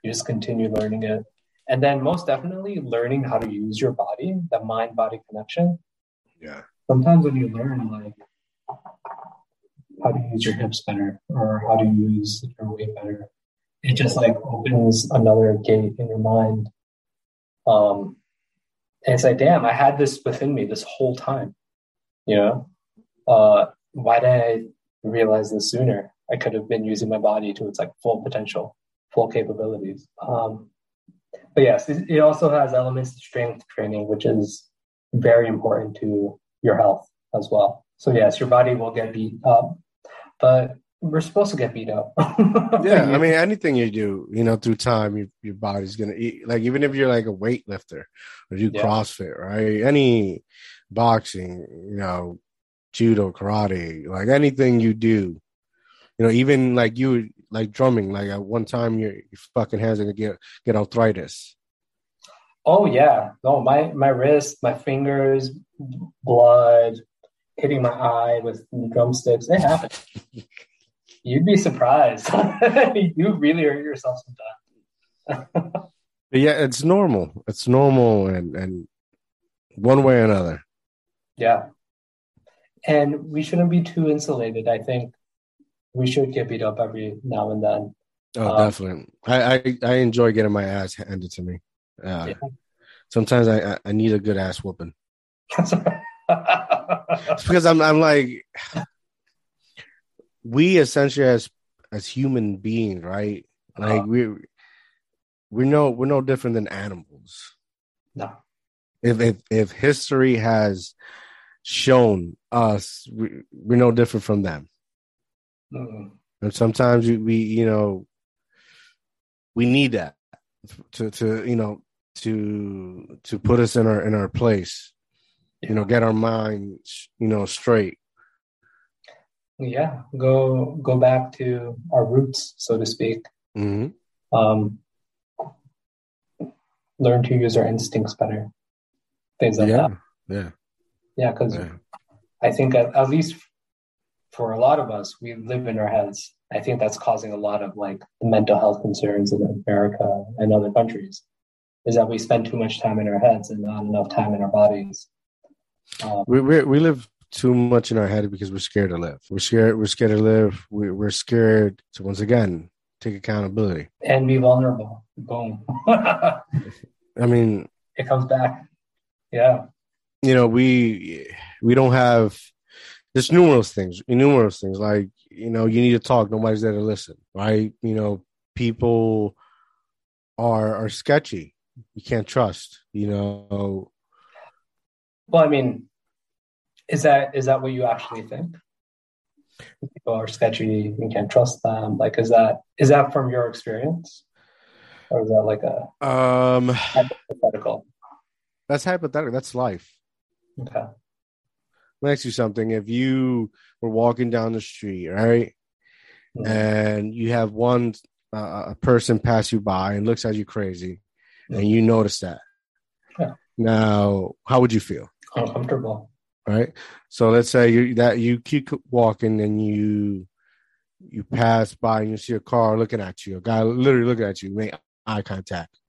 you just continue learning it, and then most definitely learning how to use your body, the mind body connection. Yeah. Sometimes when you learn like how to use your hips better or how to use your weight better. It just like opens another gate in your mind. Um, and it's like, damn, I had this within me this whole time. You know, uh, why did I realize this sooner? I could have been using my body to its like full potential, full capabilities. Um, but yes, it, also has elements of strength training, which is very important to your health as well. So yes, your body will get beat up but we're supposed to get beat up. yeah, I mean, anything you do, you know, through time, your your body's gonna eat. Like even if you're like a weightlifter or you yeah. CrossFit, right? Any boxing, you know, judo, karate, like anything you do, you know, even like you like drumming. Like at one time, your, your fucking hands are gonna get get arthritis. Oh yeah, no, my my wrist, my fingers, blood, hitting my eye with drumsticks. It happens. You'd be surprised. you really hurt yourself sometimes. yeah, it's normal. It's normal, and and one way or another. Yeah. And we shouldn't be too insulated. I think we should get beat up every now and then. Oh, um, definitely. I, I, I enjoy getting my ass handed to me. Uh, yeah. Sometimes I I need a good ass whooping. it's because I'm I'm like we essentially as as human beings, right? Like uh, we we're no we're no different than animals. No. If if if history has shown us, we, we're no different from them. Mm-hmm. And sometimes we, we you know we need that to to you know to to put us in our in our place yeah. you know get our minds you know straight yeah go go back to our roots so to speak mm-hmm. um learn to use our instincts better things like yeah. that yeah yeah because yeah. i think at, at least for a lot of us we live in our heads i think that's causing a lot of like the mental health concerns in america and other countries is that we spend too much time in our heads and not enough time in our bodies. Um, we, we we live too much in our head because we're scared to live. We're scared. We're scared to live. We, we're scared to once again take accountability and be vulnerable. Boom. I mean, it comes back. Yeah. You know, we we don't have. There's numerous things. Numerous things like you know you need to talk. Nobody's there to listen. Right. You know, people are are sketchy you can't trust you know well i mean is that is that what you actually think people are sketchy you can't trust them like is that is that from your experience or is that like a um hypothetical that's hypothetical that's life okay let me ask you something if you were walking down the street right mm-hmm. and you have one uh, a person pass you by and looks at you crazy and you notice that. Yeah. Now, how would you feel? Uncomfortable. Right. So let's say you that you keep walking and you you pass by and you see a car looking at you, a guy literally looking at you, make eye contact.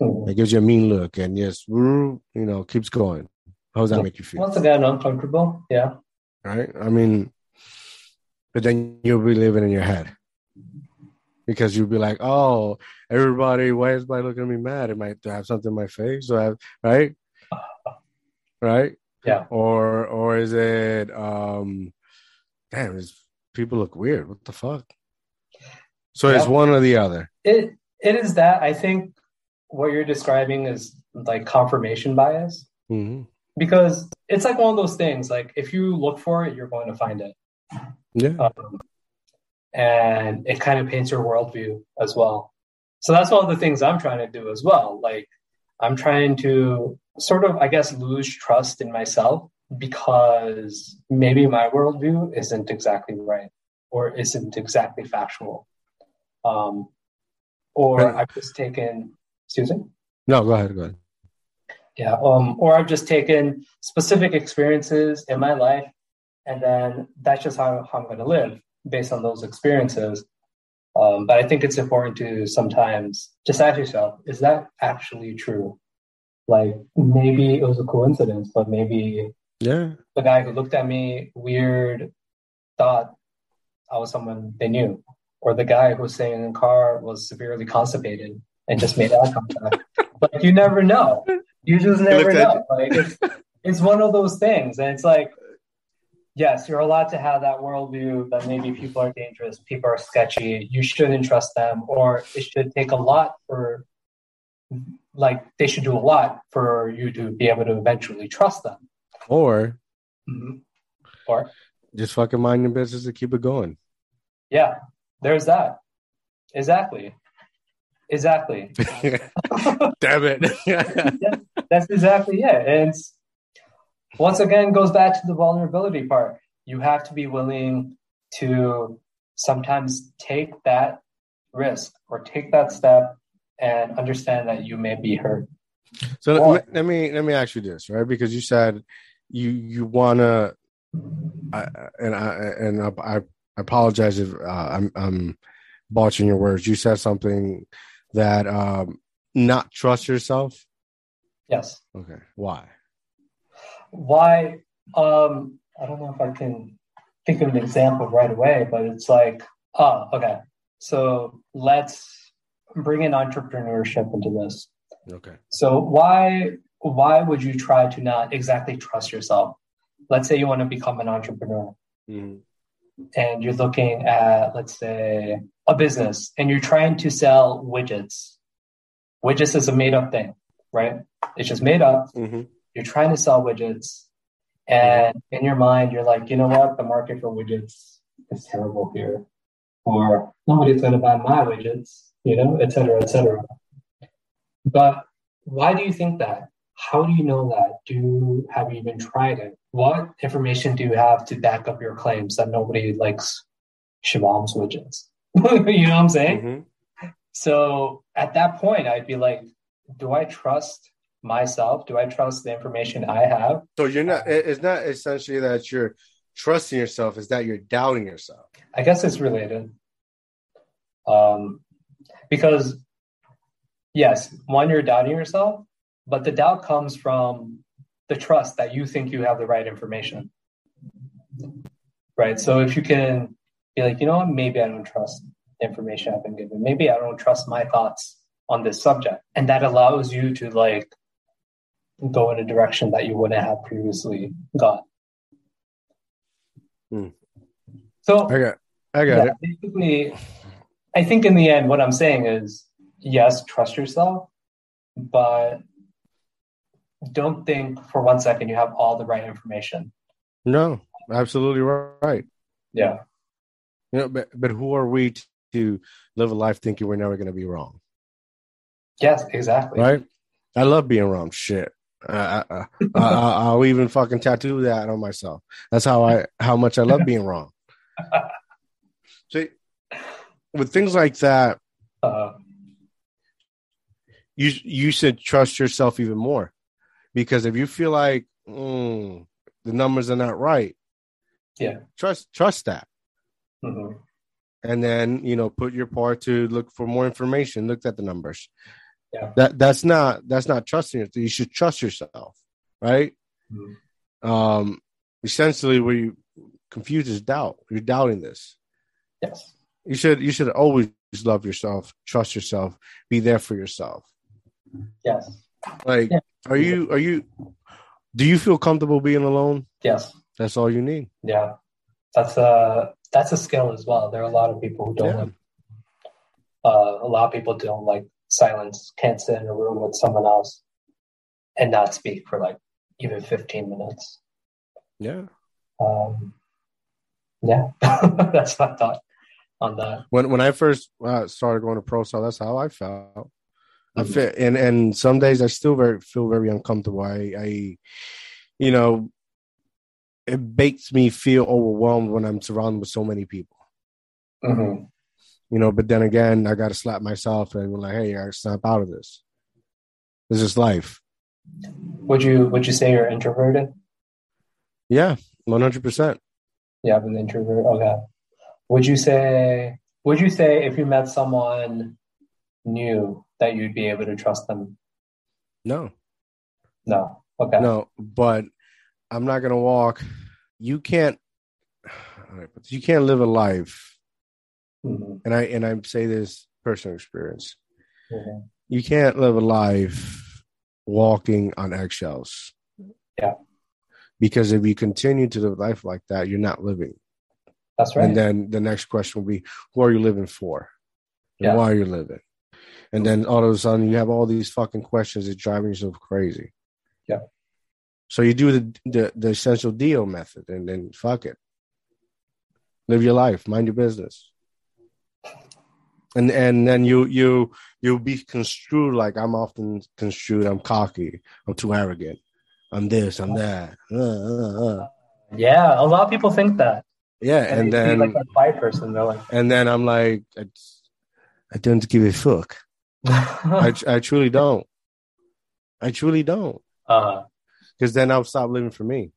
Mm-hmm. It gives you a mean look and just you know keeps going. How does that make you feel? Once again, uncomfortable. Yeah. Right. I mean, but then you'll be living in your head because you'll be like, oh, everybody, why is everybody looking at me mad? It might have something in my face, or have, right? Right? Yeah. Or or is it um damn, is people look weird. What the fuck? So yeah. it's one or the other. It it is that. I think what you're describing is like confirmation bias. Mm-hmm. Because it's like one of those things, like if you look for it, you're going to find it. Yeah. Um, and it kind of paints your worldview as well. So that's one of the things I'm trying to do as well. Like I'm trying to sort of, I guess, lose trust in myself because maybe my worldview isn't exactly right or isn't exactly factual. Um, or I've just taken, susan? No, go ahead, go ahead. Yeah, um, or I've just taken specific experiences in my life and then that's just how, how I'm going to live based on those experiences. Um, but I think it's important to sometimes just ask yourself, is that actually true? Like maybe it was a coincidence, but maybe yeah, the guy who looked at me weird thought I was someone they knew, or the guy who was sitting in the car was severely constipated and just made eye contact. but you never know. You just never know. Like it's, it's one of those things, and it's like yes, you're allowed to have that worldview that maybe people are dangerous, people are sketchy, you shouldn't trust them, or it should take a lot for, like, they should do a lot for you to be able to eventually trust them. Or, mm-hmm. or just fucking mind your business and keep it going. Yeah, there's that. Exactly. Exactly. Damn it. yeah, that's exactly it. And once again goes back to the vulnerability part. You have to be willing to sometimes take that risk or take that step and understand that you may be hurt. So or, let, me let me ask you this, right? Because you said you you wanna, I, and I and I, I apologize if uh, I'm I'm botching your words. You said something that um not trust yourself. Yes. Okay. Why? why um I don't know if I can think of an example right away, but it's like, oh, okay. So let's bring in entrepreneurship into this. Okay. So why why would you try to not exactly trust yourself? Let's say you want to become an entrepreneur hmm and you're looking at let's say a business and you're trying to sell widgets. Widgets is a made up thing, right? It's just made up. hmm You're trying to sell widgets and in your mind you're like, you know what, the market for widgets is terrible here. Or nobody's gonna buy my widgets, you know, et cetera, et cetera. But why do you think that? How do you know that? Do have you even tried it? What information do you have to back up your claims that nobody likes Shabam's widgets? you know what I'm saying? hmm So at that point, I'd be like, do I trust myself? Do I trust the information I have? So you're not. It's not essentially that you're trusting yourself. It's that you're doubting yourself. I guess it's related. Um, because, yes, one, you're doubting yourself, but the doubt comes from the trust that you think you have the right information. Right. So if you can be like, you know what, maybe I don't trust the information I've been given. Maybe I don't trust my thoughts on this subject. And that allows you to like go in a direction that you wouldn't have previously gone. Hmm. So I got. I got yeah, it. basically, I think in the end, what I'm saying is yes, trust yourself, but don't think for one second you have all the right information. No, absolutely right. Yeah. You know, but but who are we to live a life thinking we're never going to be wrong? Yes, exactly. Right? I love being wrong. Shit. I, I, I, I'll even fucking tattoo that on myself. That's how I how much I love being wrong. See, with things like that, Uh, you you should trust yourself even more because if you feel like mm, the numbers are not right, Yeah. trust trust that, mhm. and then you know put your part to look for more information. Look at the numbers. Yeah. That that's not that's not trusting yourself. You should trust yourself, right? Mhm. Um, essentially, where you confuse is doubt. You're doubting this. Yes. You should you should always love yourself, trust yourself, be there for yourself. Yes. Like, Yeah. are you are you? Do you feel comfortable being alone? Yes. That's all you need. Yeah. That's a that's a skill as well. There are a lot of people who don't Yeah. like uh, a lot of people don't like silence, can't sit in a room with someone else and not speak for like even 15 minutes. Yeah. Um, yeah, that's my thought on that. When when I first uh, started going to pro cell, that's how I felt. I fit, and and some days I still very feel very uncomfortable. I, I, you know, it makes me feel overwhelmed when I'm surrounded with so many people. hmm You know, but then again, I got to slap myself and be like, hey, I snap out of this. This is life. Would you would you say you're introverted? Yeah, one hundred percent. Yeah, I'm an introvert. Okay. Would you say would you say if you met someone new that you'd be able to trust them? No, No. Okay. no, but I'm not gonna walk. You can't. all right, but You can't live a life, Mhm. and I and I say this personal experience. Mhm. You can't live a life walking on eggshells. Yeah. Because if you continue to live life like that, you're not living. That's right. And then the next question will be, who are you living for? And Yeah. why are you living? And then all of a sudden you have all these fucking questions that driving yourself crazy. Yeah. So you do the the, the essential deal method and then fuck it. Live your life, mind your business. And and then you you you'll be construed like I'm often construed, I'm cocky, I'm too arrogant. I'm this, I'm that. Uh, uh, uh. yeah, a lot of people think that. Yeah, and see, then like a quiet person, like, and then I'm like, I, I don't give a fuck. I, I truly don't. I truly don't. uh, Because then I'll stop living for me.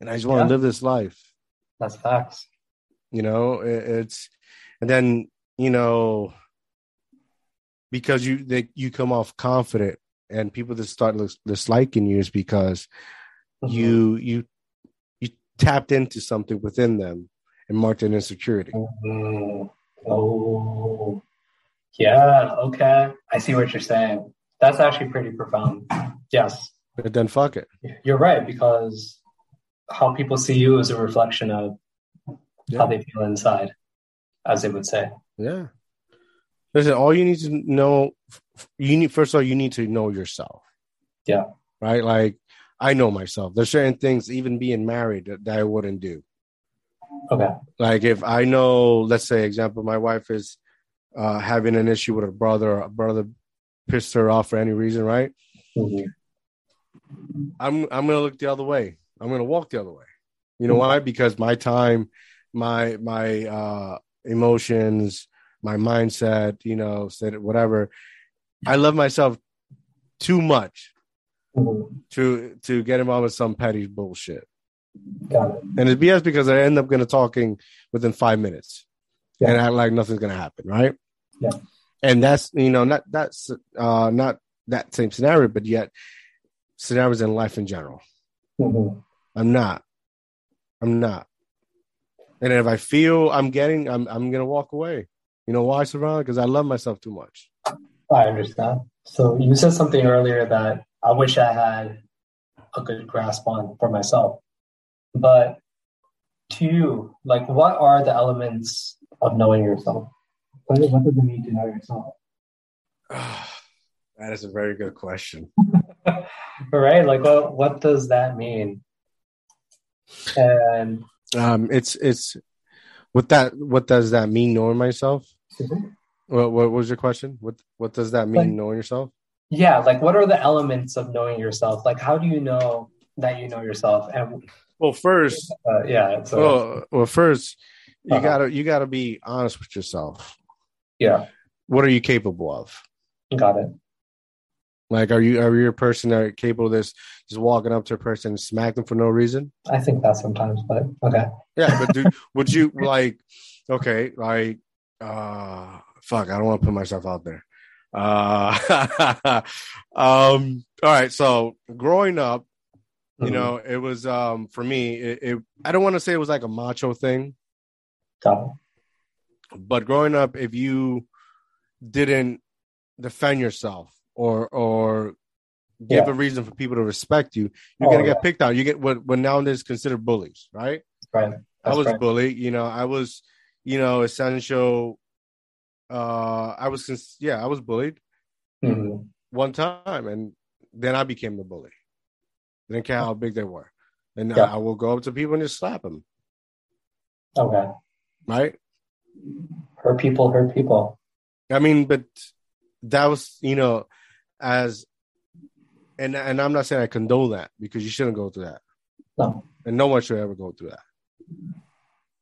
And I just want to Yeah. live this life. that's facts. You know, it, it's, and then, you know, because you, they, you come off confident and people that start disliking you is because Mhm. you you you tapped into something within them and marked an insecurity. Mm. Oh, yeah. Okay, I see what you're saying. That's actually pretty profound. Yes, But then fuck it. you're right because how people see you is a reflection of Yeah. how they feel inside, as they would say. Yeah. Listen, all you need to know, you need first of all, you need to know yourself. Yeah. Right. Like I know myself. There's certain things, even being married, that, that I wouldn't do. Okay. Like if I know, let's say, example, my wife is uh, having an issue with her brother, or a brother pissed her off for any reason, right? Mhm. I'm I'm gonna look the other way. I'm gonna walk the other way. You know why? Because my time, my my uh emotions, my mindset, you know, said whatever. I love myself too much to to get involved with some petty bullshit. Got it. And it's BS because I end up gonna talking within five minutes. Yeah. And act like nothing's gonna happen, right? Yeah. And that's you know, not that's uh not that same scenario, but yet scenarios in life in general. Mhm. I'm not. I'm not. And if I feel I'm getting, I'm I'm gonna walk away. You know why, Savannah? Because I love myself too much. I understand. So you said something earlier that I wish I had a good grasp on for myself. But to you, like what are the elements of knowing yourself? What, what does it mean to know yourself? that is a very good question. right? Like what what does that mean? And Um, it's it's what that what does that mean knowing myself? What what was your question? What what does that mean Like- knowing yourself? yeah, like what are the elements of knowing yourself? Like how do you know that you know yourself? And Well, first, uh, yeah, so well, well, first, you Uh-huh. gotta you gotta be honest with yourself. yeah, What are you capable of? got it. Like, are you are you a person that are capable of this? Just walking up to a person and smack them for no reason? I think that sometimes, but okay. Yeah, but dude, would you like? Okay, like, uh, fuck, I don't want to put myself out there. Uh, um, all right. So growing up, you Mhm. know, it was um for me. It, it I don't want to say it was like a macho thing, but growing up, if you didn't defend yourself or or give Yeah. a reason for people to respect you, you're Oh, gonna yeah. get picked on. You get what what nowadays considered bullies, right? Right. I was right. bullied. You know, I was, you know, essential. Uh, I was, cons- yeah, I was bullied Mhm. one time, and then I became the bully. Didn't care how big they were, and Yeah. I will go up to people and just slap them, Okay. right? Hurt people, hurt people. I mean, but that was, you know, as, and and I'm not saying I condone that because you shouldn't go through that, No. and no one should ever go through that,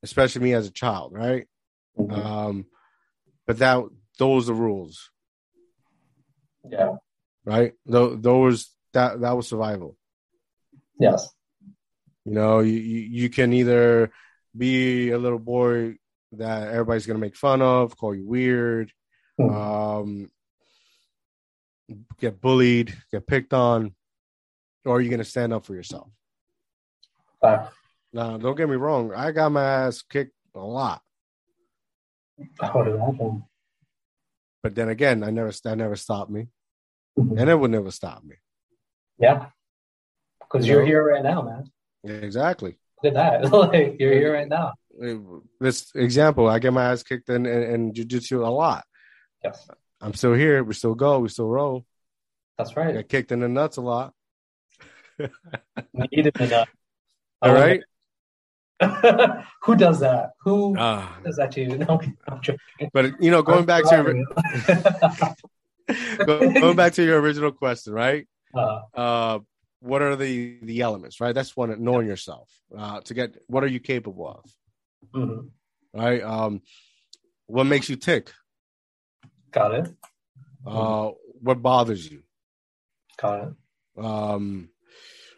especially me as a child, right? Mhm. Um, but that those are rules. yeah. right? Th- those that that was survival. Yes. You know, you, you can either be a little boy that everybody's gonna make fun of, call you weird, Mhm. um, get bullied, get picked on, or are you're gonna stand up for yourself. Fact. Now, don't get me wrong, I got my ass kicked a lot, but then again, I never that never stopped me, Mhm. and it would never stop me. Yeah. Because You you're know? here right now, man. Exactly. Look at that. like you're here right now. This example, I get my ass kicked in in, in jujitsu a lot. Yes. I'm still here. We still go. We still roll. That's I right. get kicked in the nuts a lot. Needed enough. All right. Who does that? Who Ah, does that to you? No, I'm joking. but you know, going back to your, going back to your original question, right? uh, Uh, what are the the elements, right? That's one knowing yourself. Uh, to get what are you capable of, mhm. right? Um, what makes you tick? Got it. Uh, what bothers you? Got it. Um,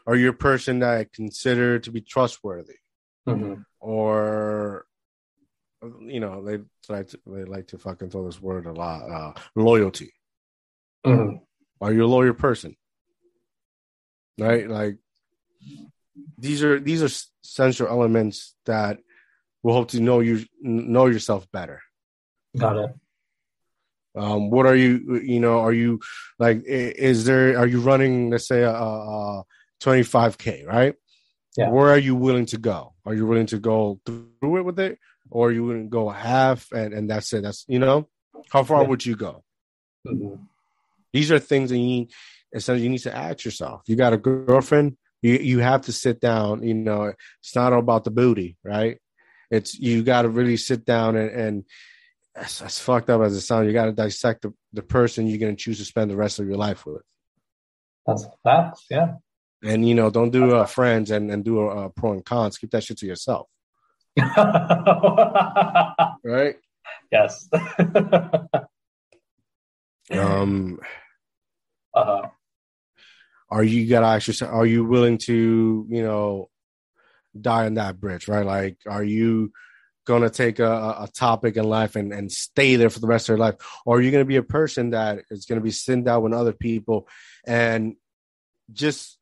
are you a person that I consider to be trustworthy, Mhm. or you know they like to, they like to fucking throw this word a lot. Uh, loyalty. Mhm. Are you a loyal person? Right? Like these are these are essential elements that will help to know you know yourself better. Got it. Um, what are you, you know, are you like, is there, are you running, let's say, a, a 25K, right? Yeah. Where are you willing to go? Are you willing to go through it with it? Or are you willing to go half and, and that's it? That's, you know, how far yeah. would you go? Mm-hmm. These are things that you need, essentially, you need to ask yourself. You got a girlfriend, you, you have to sit down, you know, it's not all about the booty, right? It's, you got to really sit down and, and as, as fucked up as it sounds, you got to dissect the, the person you're going to choose to spend the rest of your life with. That's facts, yeah. And you know, don't do uh, friends and, and do pro and cons. Keep that shit to yourself. right? Yes. um. Uh-huh. Are you gotta actually? Are you willing to, you know, die on that bridge? Right? Like, are you? Going to take a, a topic in life and, and stay there for the rest of their life? Or are you going to be a person that is going to be sitting down with other people and just,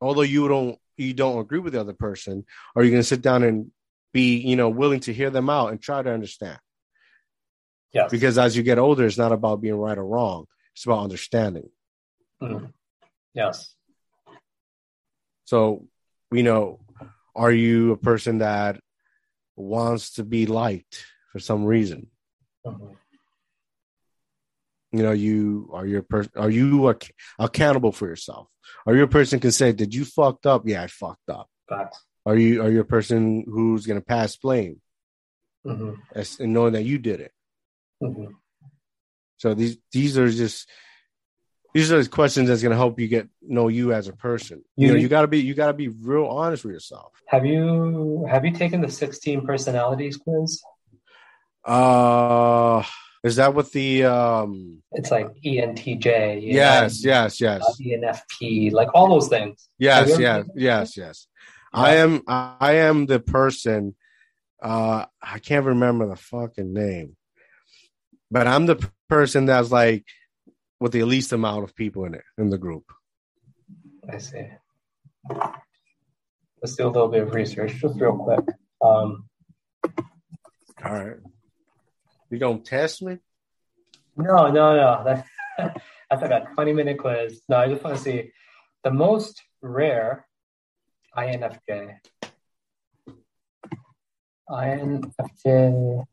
although you don't, you don't agree with the other person, are you going to sit down and be, you know, willing to hear them out and try to understand? Yeah. Because as you get older, it's not about being right or wrong. It's about understanding. Mm. Yes. So, you know, are you a person that wants to be liked for some reason. Mm-hmm. You know, you are your person. Are you ac- accountable for yourself? Are you a person can say, "Did you fucked up?" Yeah, I fucked up. Facts. Are you are you a person who's gonna pass blame, mm-hmm. as, and knowing that you did it? Mm-hmm. So these these are just these are the questions that's going to help you get know you as a person. You, you know, you got to be you got to be real honest with yourself. Have you have you taken the sixteen personalities quiz? Uh, is that what the um? It's like ENTJ. Yes, yes, yes. Uh, ENFP, like all those things. Yes, yes, yes, yes. I am I am the person. Uh, I can't remember the fucking name, but I'm the person that's like with the least amount of people in it in the group. I see. Let's do a little bit of research, just real quick. Um, All right. You gonna test me? No, no, no. That, that's like a 20 minute quiz. No, I just want to see the most rare INFJ. INFJ.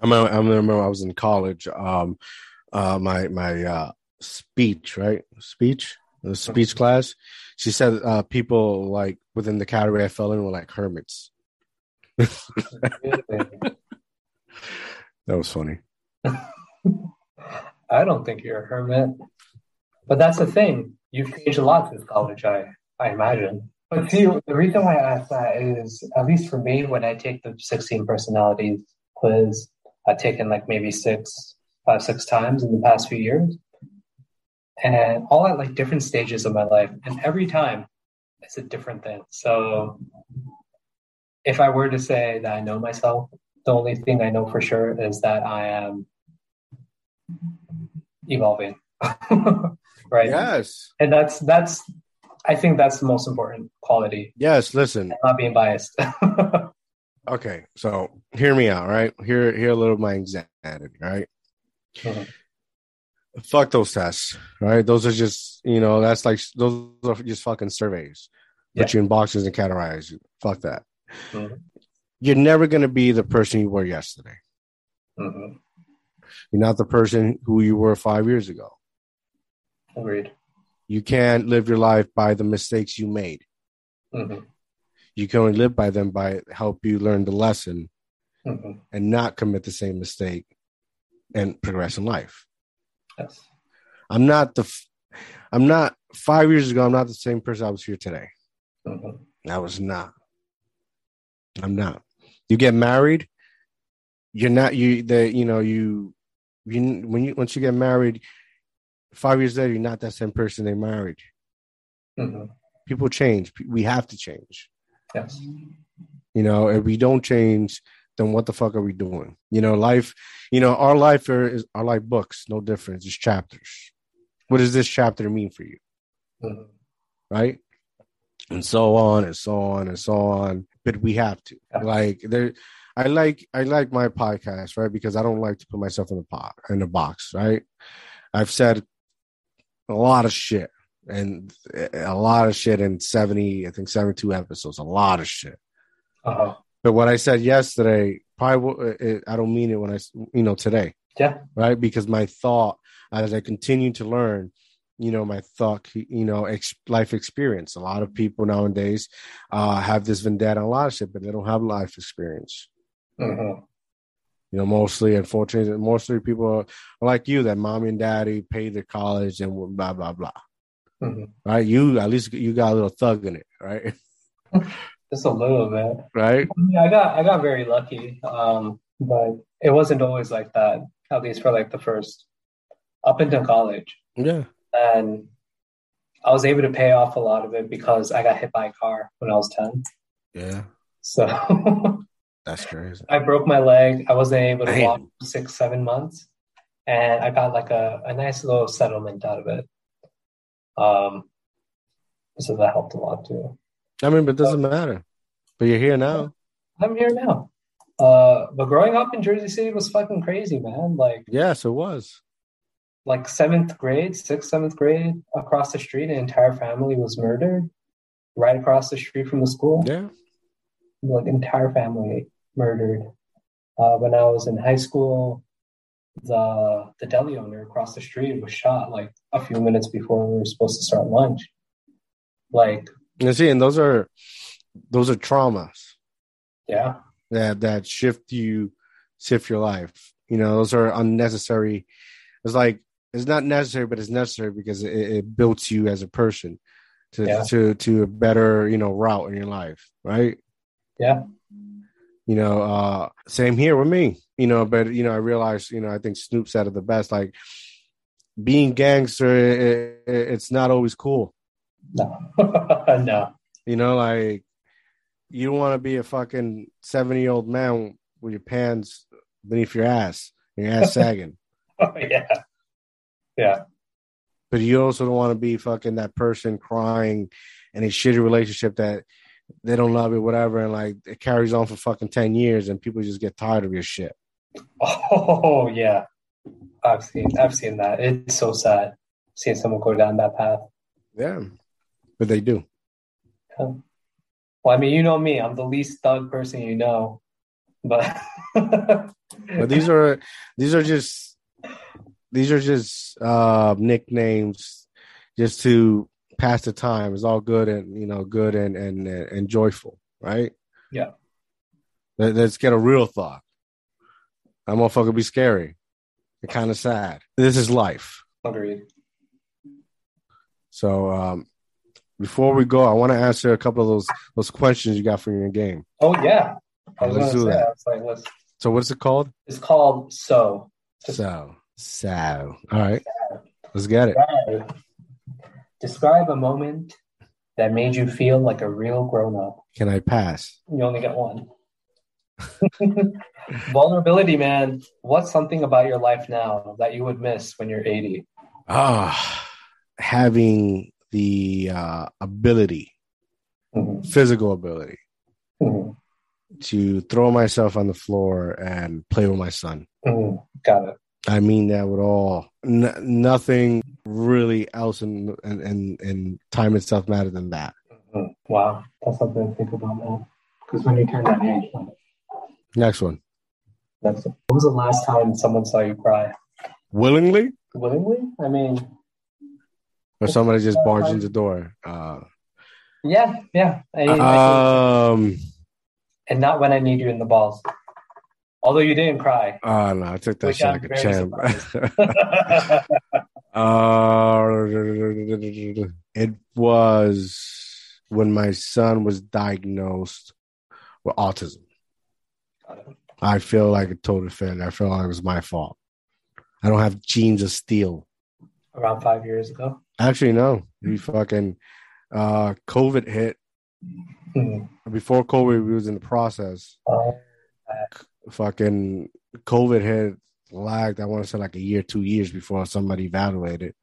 I'm, I remember I was in college. Um, uh, my my uh, speech, right? Speech, the speech class. She said uh, people like within the category I fell in were like hermits. that was funny. I don't think you're a hermit, but that's the thing. You've changed a lot since college, I I imagine. But see, the reason why I ask that is, at least for me, when I take the 16 personalities quiz, I've taken like maybe six five, six times in the past few years. And all at like different stages of my life. And every time it's a different thing. So if I were to say that I know myself, the only thing I know for sure is that I am evolving. right. Yes. And that's that's I think that's the most important quality. Yes, listen. Not being biased. okay, so hear me out, right? Hear hear a little of my insanity, right? Mm-hmm. Fuck those tests, right? Those are just, you know, that's like those are just fucking surveys. Yeah. Put you in boxes and categorize you. Fuck that. Mm-hmm. You're never gonna be the person you were yesterday. Mm-hmm. You're not the person who you were five years ago. Agreed. You can't live your life by the mistakes you made. Mm-hmm. You can only live by them by help you learn the lesson mm-hmm. and not commit the same mistake and progress in life. Yes. I'm not the, I'm not five years ago. I'm not the same person I was here today. Mm-hmm. I was not. I'm not. You get married, you're not you. The you know you, you when you once you get married, five years later you're not that same person they married. Mm-hmm. People change. We have to change. Yes. You know, if we don't change, then what the fuck are we doing? You know, life, you know, our life are, is are like books, no difference, just chapters. What does this chapter mean for you? Mm-hmm. Right? and so on and so on and so on. But we have to. Yeah. Like there I like I like my podcast, right? Because I don't like to put myself in the pot in a box, right? I've said a lot of shit and a lot of shit in 70, I think 72 episodes, a lot of shit. Uh-huh. But what I said yesterday, probably it, I don't mean it when I you know, today, Yeah. right? Because my thought, as I continue to learn, you know, my thought, you know, ex- life experience. A lot of people nowadays uh, have this vendetta on a lot of shit, but they don't have life experience. Mhm. You know, mostly, unfortunately, mostly people are like you that mommy and daddy paid their college and blah blah blah. Mhm. Right? You at least you got a little thug in it, right? Just a little bit. right? Yeah, I got I got very lucky, um, but it wasn't always like that. At least for like the first up until college, Yeah. and I was able to pay off a lot of it because I got hit by a car when I was ten. Yeah. So That's crazy. I broke my leg. I wasn't able to Damn. walk six seven months, and I got like a, a nice little settlement out of it. Um, so that helped a lot too. I mean, but it doesn't matter. But you're here now. I'm here now. Uh, but growing up in Jersey City was fucking crazy, man. Like Yes, it was. like seventh grade, sixth, seventh grade, across the street, an entire family was murdered right across the street from the school. Yeah. Like entire family murdered. Uh, when I was in high school, the the deli owner across the street was shot like a few minutes before we were supposed to start lunch. Like, You see, and those are those are traumas yeah, that that shift you, shift your life. You know, those are unnecessary. It's like it's not necessary, but it's necessary because it, it builds you as a person to Yeah. to to a better you know route in your life, right? yeah, you know uh same here with me you know but you know i realized you know i think snoop said it the best like being gangster it, it, it's not always cool no, no, you know like you don't want to be a fucking 70 year old man with your pants beneath your ass your ass sagging. Oh, yeah, yeah, but you also don't want to be fucking that person crying in a shitty relationship that they don't love you whatever and like it carries on for fucking 10 years and people just get tired of your shit. Oh yeah, I've seen I've seen that. It's so sad seeing someone go down that path. yeah but they do. Well, I mean, you know me. I'm the least thug person you know, but but these are these are just these are just uh nicknames just to pass the time. It's all good and you know good and and and joyful right? Yeah. Let, us get a real thought. That motherfucker be scary and kind of sad. This is life. Agreed. so um before we go i want to answer a couple of those those questions you got from your game Oh yeah, I was Let's do say, that. I was like, let's. so what's it called It's called so. so so all right let's get it Describe, describe a moment that made you feel like a real grown up. can i pass You only get one. Vulnerability, man. What's something about your life now that you would miss when you're 80? ah having the uh ability Mhm. physical ability Mhm. to throw myself on the floor and play with my son Mhm. Got it. i mean that with all n- nothing really else in, in in in time itself matter than that Mhm. Wow, that's something to think about, man. Because when you turn that age, next one that's when was the last time someone saw you cry? willingly Willingly? I mean, or somebody just barged in the door uh yeah, yeah. I, um and not when I need you in the balls. Although you didn't cry. oh no i took that shit like a champ. Uh, it was when my son was diagnosed with autism. I feel like a total failure. I feel like it was my fault. I don't have genes of steel. Around five years ago. Actually, no. We fucking uh COVID hit. Mhm. Before COVID, we was in the process. Uh, Fucking COVID hit lagged. I want to say like a year, two years before somebody evaluated.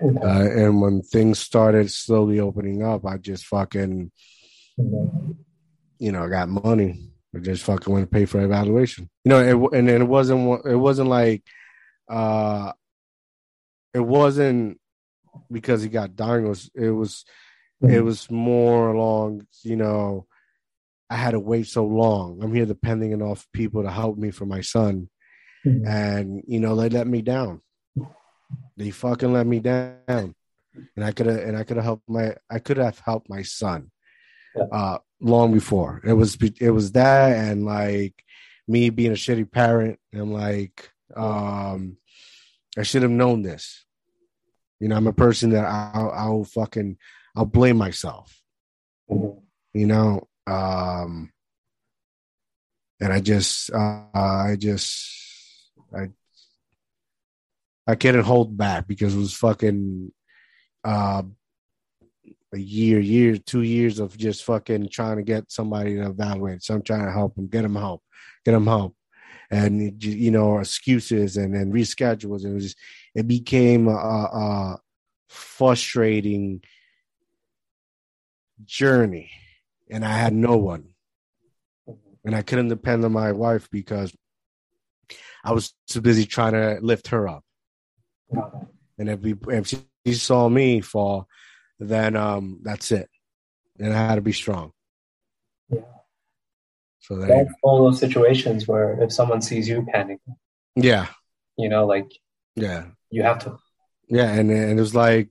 Uh, and when things started slowly opening up, I just fucking, you know, I got money. I just fucking went to pay for evaluation. You know, it, and then it wasn't it wasn't like, uh, it wasn't because he got diagnosed. It was it was more along, you know, I had to wait so long. I'm here depending on off people to help me for my son, Mhm. and you know they let me down. They fucking let me down, and I could have and I could have helped my I could have helped my son, Yeah. uh, long before. It was it was that and like me being a shitty parent and like um I should have known this. You know, I'm a person that I'll, I'll fucking I'll blame myself. You know um and i just uh i just i i couldn't hold back because it was fucking uh a year year two years of just fucking trying to get somebody to evaluate. So i'm trying to help them get them help get them help. And you know excuses and then reschedules. It was just, it became a, a frustrating journey and I had no one. And I couldn't depend on my wife because I was too busy trying to lift her up. And if we if she, saw me fall, then um that's it. And I had to be strong. Yeah. So That's one of those situations where if someone sees you panicking. Yeah. you know, like Yeah. You have to. Yeah. And and it was like,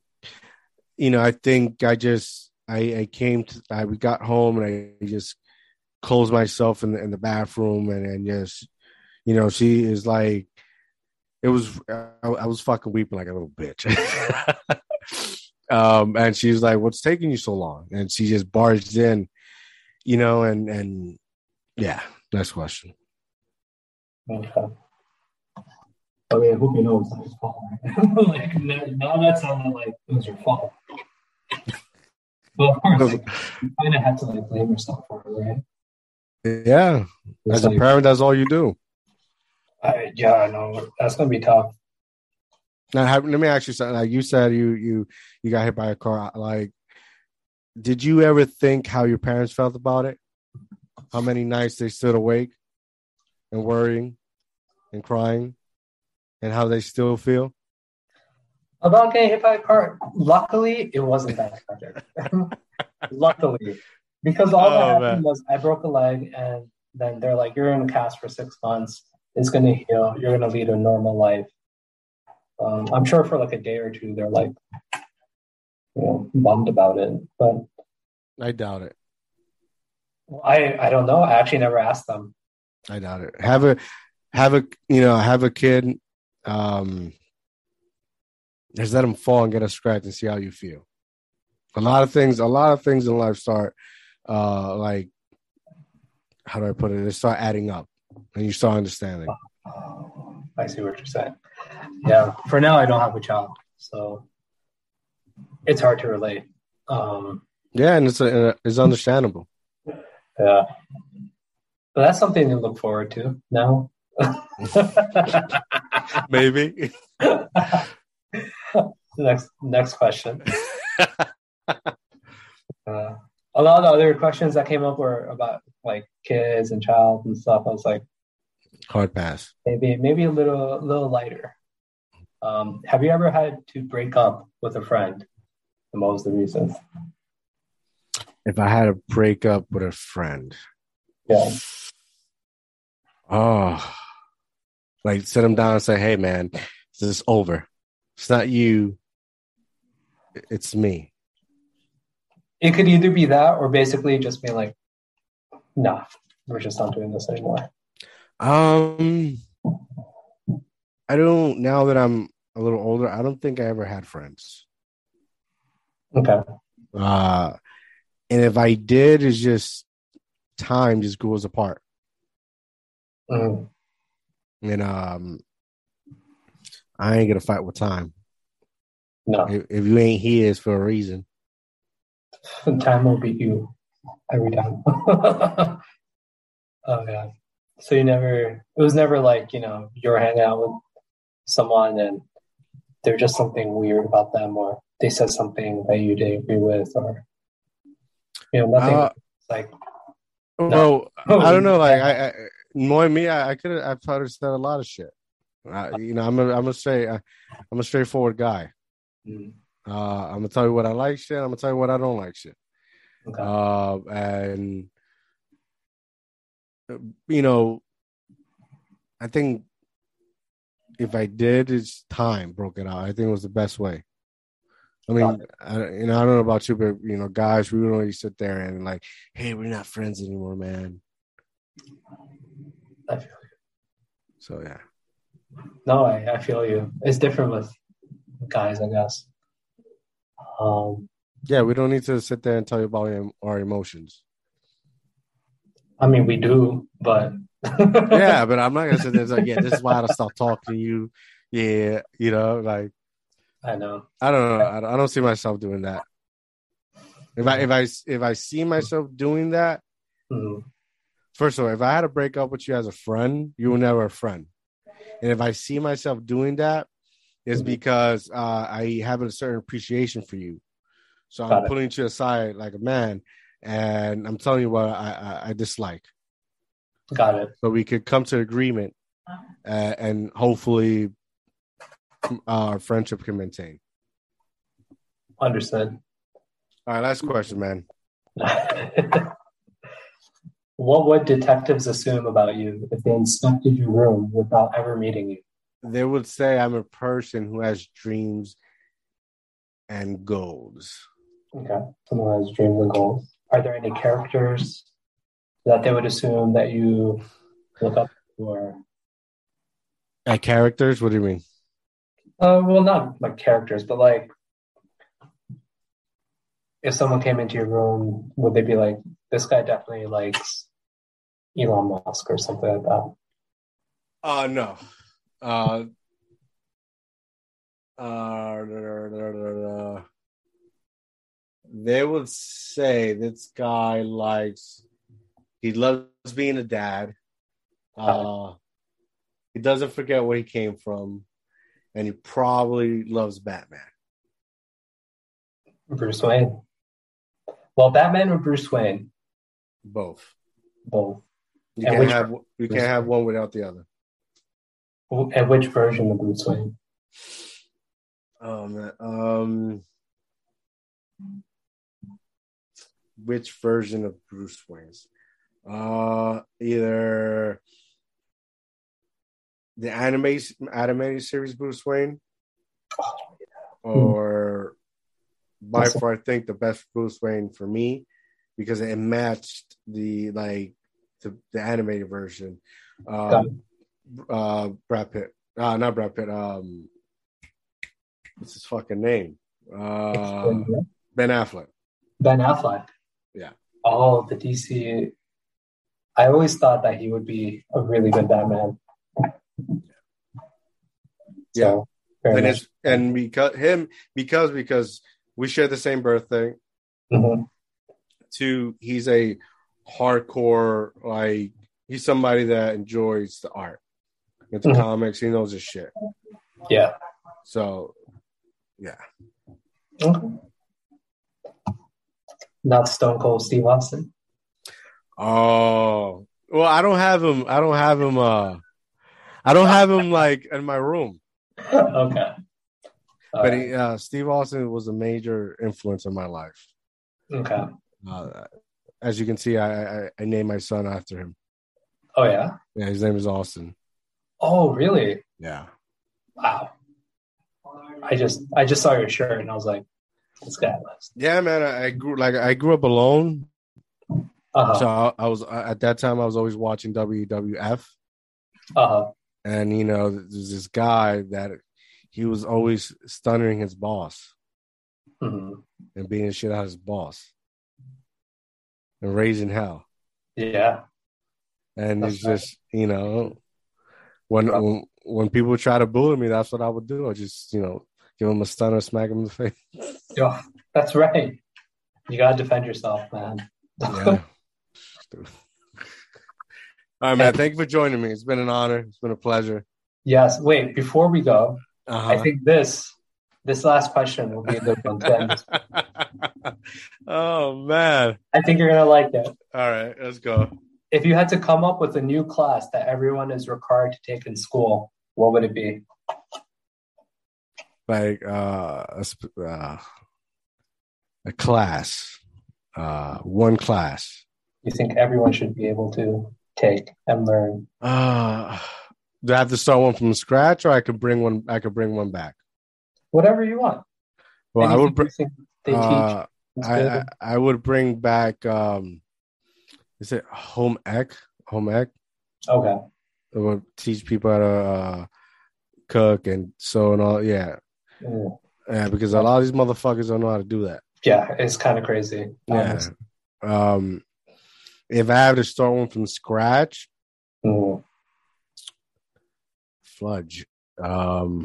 you know, I think I just I, I came to I we got home and I just closed myself in the in the bathroom and, and just you know, she is like it was I, I was fucking weeping like a little bitch. um and she's like, What's taking you so long? And she just barged in, you know, and and yeah, next question. Okay. I mean, I hope you know it's not your fault. Right? like, now that sounded like it was your fault. But of course, like, you kind of have to like blame yourself for it, right? Yeah. It's As a like, parent, that's all you do. I, yeah, I know that's gonna be tough. Now, have, let me ask you something. Like you said, you you you got hit by a car. Like, did you ever think how your parents felt about it? How many nights they stood awake and worrying and crying, and how they still feel? About getting hit by a car, luckily it wasn't that tragic. luckily, because all that Oh, happened man. was I broke a leg, and then they're like, "You're in a cast for six months. It's gonna heal. You're gonna lead a normal life." Um, I'm sure for like a day or two, they're like, you know, bummed about it. But I doubt it. I, I don't know. I actually never asked them. I doubt it. Have a have a you know have a kid. Um, just let them fall and get a scratch and see how you feel. A lot of things, a lot of things in life start uh like how do I put it? They start adding up, and you start understanding. I see what you're saying. Yeah. For now, I don't have a child, so it's hard to relate. Um, Yeah, and it's a, it's understandable. yeah. But that's something to look forward to now. Maybe. next next question. Uh, a lot of the other questions that came up were about like kids and child and stuff. I was like, Hard pass. maybe maybe a little a little lighter. Um, have you ever had to break up with a friend? And what was the reason? If I had to break up with a friend, Yeah. oh, like sit them down and say, "Hey, man, this is over. It's not you. It's me." It could either be that or basically just be like, nah, we're just not doing this anymore. Um, I don't. Now that I'm a little older, I don't think I ever had friends. Okay. Uh, and if I did, it's just time just goes apart. Mm. And um, I ain't gonna fight with time. No, If, if you ain't here, it's for a reason. time will beat you every time. oh yeah. So you never. It was never like you know you're hanging out with someone and there's just something weird about them, or they said something that you didn't agree with, or you know, nothing Uh, like Well, I don't know. Like I, I knowing me, I, I could have. I've probably said a lot of shit. I, you know, I'm a, I'm a straight, I, I'm a straightforward guy. mm, Uh, I'm gonna tell you what I like shit. I'm gonna tell you what I don't like shit. okay. Uh, and you know, I think if I did, it's time broke it out. I think it was the best way. I mean, I, you know, I don't know about you, but you know, guys, we don't really sit there and like, hey, we're not friends anymore, man. I feel So yeah, No, I, I feel you. It's different with guys, I guess. Um, yeah, we don't need to sit there and tell you about our emotions. I mean, we do, but yeah, but I'm not gonna sit there and say, yeah, this is why I stopped talking to you. Yeah, you know, like I know. I don't know. I don't, I don't see myself doing that. If I if I if I see myself doing that, Mm, first of all, if I had to break up with you as a friend, you were never a friend. And if I see myself doing that, it's Mhm. because uh, I have a certain appreciation for you. So Got I'm it. putting you aside like a man, and I'm telling you what I, I, I dislike. got it. So we could come to agreement, uh, and hopefully, uh, our friendship can maintain. Understood. All right, last question, man. what would detectives assume about you if they inspected your room without ever meeting you? They would say I'm a person who has dreams and goals. Okay. Someone who has dreams and goals. Are there any characters that they would assume that you look up for? or Uh, characters? What do you mean? uh well not like characters, but like if someone came into your room, would they be like, this guy definitely likes Elon Musk or something like that? Uh no. Uh, uh, da, da, da, da, da. they would say this guy likes he loves being a dad. Uh he doesn't forget where he came from, and he probably loves Batman. Bruce Wayne. Well, Batman or Bruce Wayne? Both. Both. You can't have you can't have one without the other. At which version of Bruce Wayne? Oh man. Um which version of Bruce Wayne's? Uh either the anime animated series Bruce Wayne or by far I think the best Bruce Wayne for me because it matched the like the, the animated version. Um uh Brad Pitt. Uh not Brad Pitt, um what's his fucking name? Uh Ben Affleck. Ben Affleck. Yeah. Oh, the DC. I always thought that he would be a really good Batman. Yeah. So, and it's and because him because because we share the same birthday. Mhm. Two, he's a hardcore like he's somebody that enjoys the art. Into Mhm. comics, he knows his shit. Yeah. So yeah. Okay. Not Stone Cold Steve Austin. Oh well, I don't have him. I don't have him. Uh, I don't have him like in my room. okay. All But he, uh, Steve Austin was a major influence in my life. okay. Uh, as you can see, I, I I named my son after him. Oh yeah. Yeah, his name is Austin. Oh really? Yeah. Wow. I just I just saw your shirt and I was like, this guy was. Yeah, man. I, I grew like I grew up alone, Uh so. I, I was at that time I was always watching WWF, Uh huh. and you know there's this guy that he was always stunning his boss hmm and beating the shit out of his boss and raising hell. Yeah. And That's it's just you know when when when people try to bully me, that's what I would do. I just you know give them a stun or smack them in the face. Yeah, that's right. You gotta defend yourself, man. Yeah. All right, man. Thank you for joining me. It's been an honor. It's been a pleasure. Yes. Wait, before we go, Uh-huh. I think this this last question will be a good one to end this. oh man. I think you're gonna like it. All right, let's go. If you had to come up with a new class that everyone is required to take in school, what would it be? Like uh, a, uh, a class, uh, one class. You think everyone should be able to take and learn? Uh, do I have to start one from scratch, or I could bring one? I could bring one back. Whatever you want. Well, Anything I would. Br- they uh, teach. I, I, I would bring back. um Is it home ec? Home ec. Okay. It would teach people how to uh, cook and sew and all. Yeah. Mm. Yeah, because a lot of these motherfuckers don't know how to do that. Yeah, it's kind of crazy. Yeah. Um, if I have to start one from scratch, mm. Fludge. Um,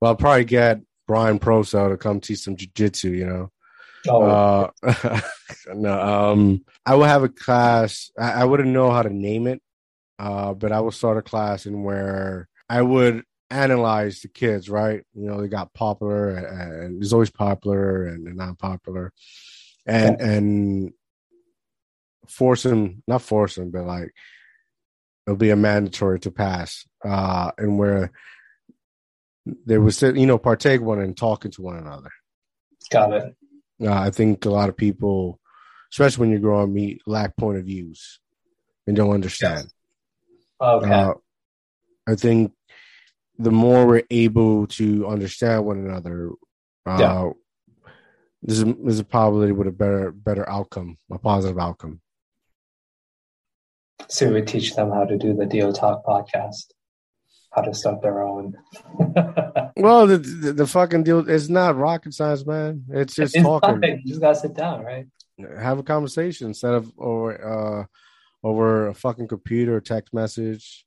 well, I'll probably get Brian Proso to come teach some jujitsu. You know. Oh. Uh, no, um, I will have a class. I, I wouldn't know how to name it, uh, but I will start a class in where I would analyze the kids. Right, you know, they got popular, and, and there's always popular and, and not popular, and yeah. and force them, not force them, but like it'll be a mandatory to pass, uh, and where they sit, you know, partake one and talking to one another. Got it. Uh, I think a lot of people, especially when you grow up, meet lack point of views and don't understand. Okay. Uh, I think the more we're able to understand one another, uh, yeah. there's, a, there's a probability with a better better outcome, a positive outcome. So we teach them how to do the Deal Talk podcast, how to start their own. well, the, the, the fucking deal is not rocket science, man. It's just it's talking. You just gotta sit down, right? Have a conversation instead of over uh, over a fucking computer or text message,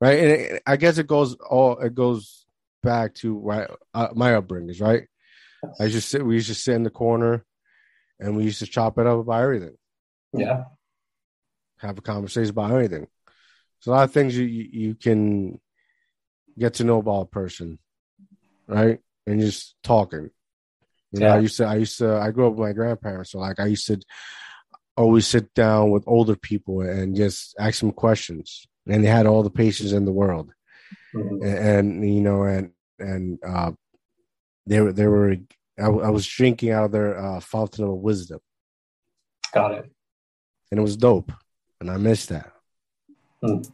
right? And it, I guess it goes all it goes back to right uh, my upbringings, right? I just sit. We used to sit in the corner, and we used to chop it up about everything. Yeah have a conversation about anything. There's a lot of things you, you, can get to know about a person, right? And just talking. You know, yeah. I used to, I used to, I grew up with my grandparents, so like I used to always sit down with older people and just ask them questions, and they had all the patience in the world, mm-hmm. and, and, you know, and and uh, they were they were, I, I was drinking out of their uh, fountain of wisdom. Got it. And it was dope and I miss that. Mm.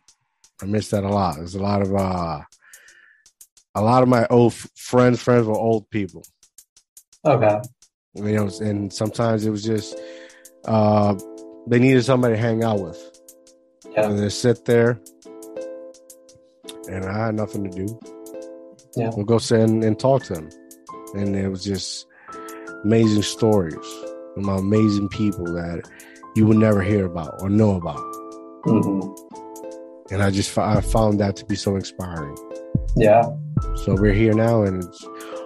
I miss that a lot. There's a lot of uh, a lot of my old f- friends, friends were old people. Okay. You know, and sometimes it was just uh, they needed somebody to hang out with. Yeah. And they sit there, and I had nothing to do. Yeah. We'll go sit and, and talk to them, and it was just amazing stories about amazing people that you would never hear about or know about. Mm-hmm. And I just I found that to be so inspiring. Yeah. So we're here now, and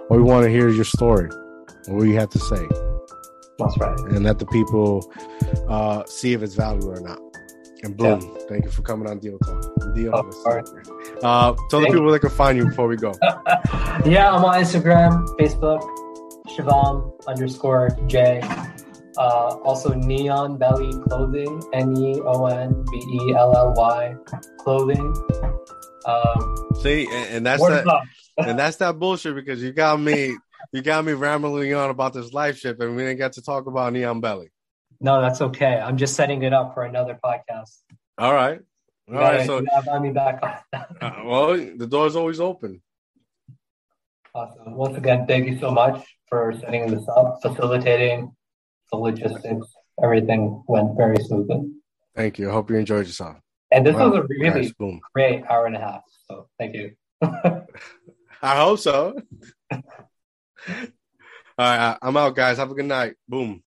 all we want to hear is your story, what you have to say. That's right. And let the people uh, see if it's valuable or not. And boom, yeah. thank you for coming on Deal Talk. Deal. Oh, uh, tell the people where they can find you before we go. yeah, I'm on Instagram, Facebook, Shivam underscore J uh, also, Neon Belly Clothing, N E O N B E L L Y clothing. Um, See, and, and that's that, and that's that bullshit because you got me, you got me rambling on about this life ship, and we didn't get to talk about Neon Belly. No, that's okay. I'm just setting it up for another podcast. All right, all right. So have me back on. uh, well, the door's always open. Awesome. Once again, thank you so much for setting this up, facilitating the logistics, everything went very smoothly. Thank you. I hope you enjoyed yourself. And this was a really nice. great hour and a half. So thank you. I hope so. All right, I'm out, guys. Have a good night. Boom.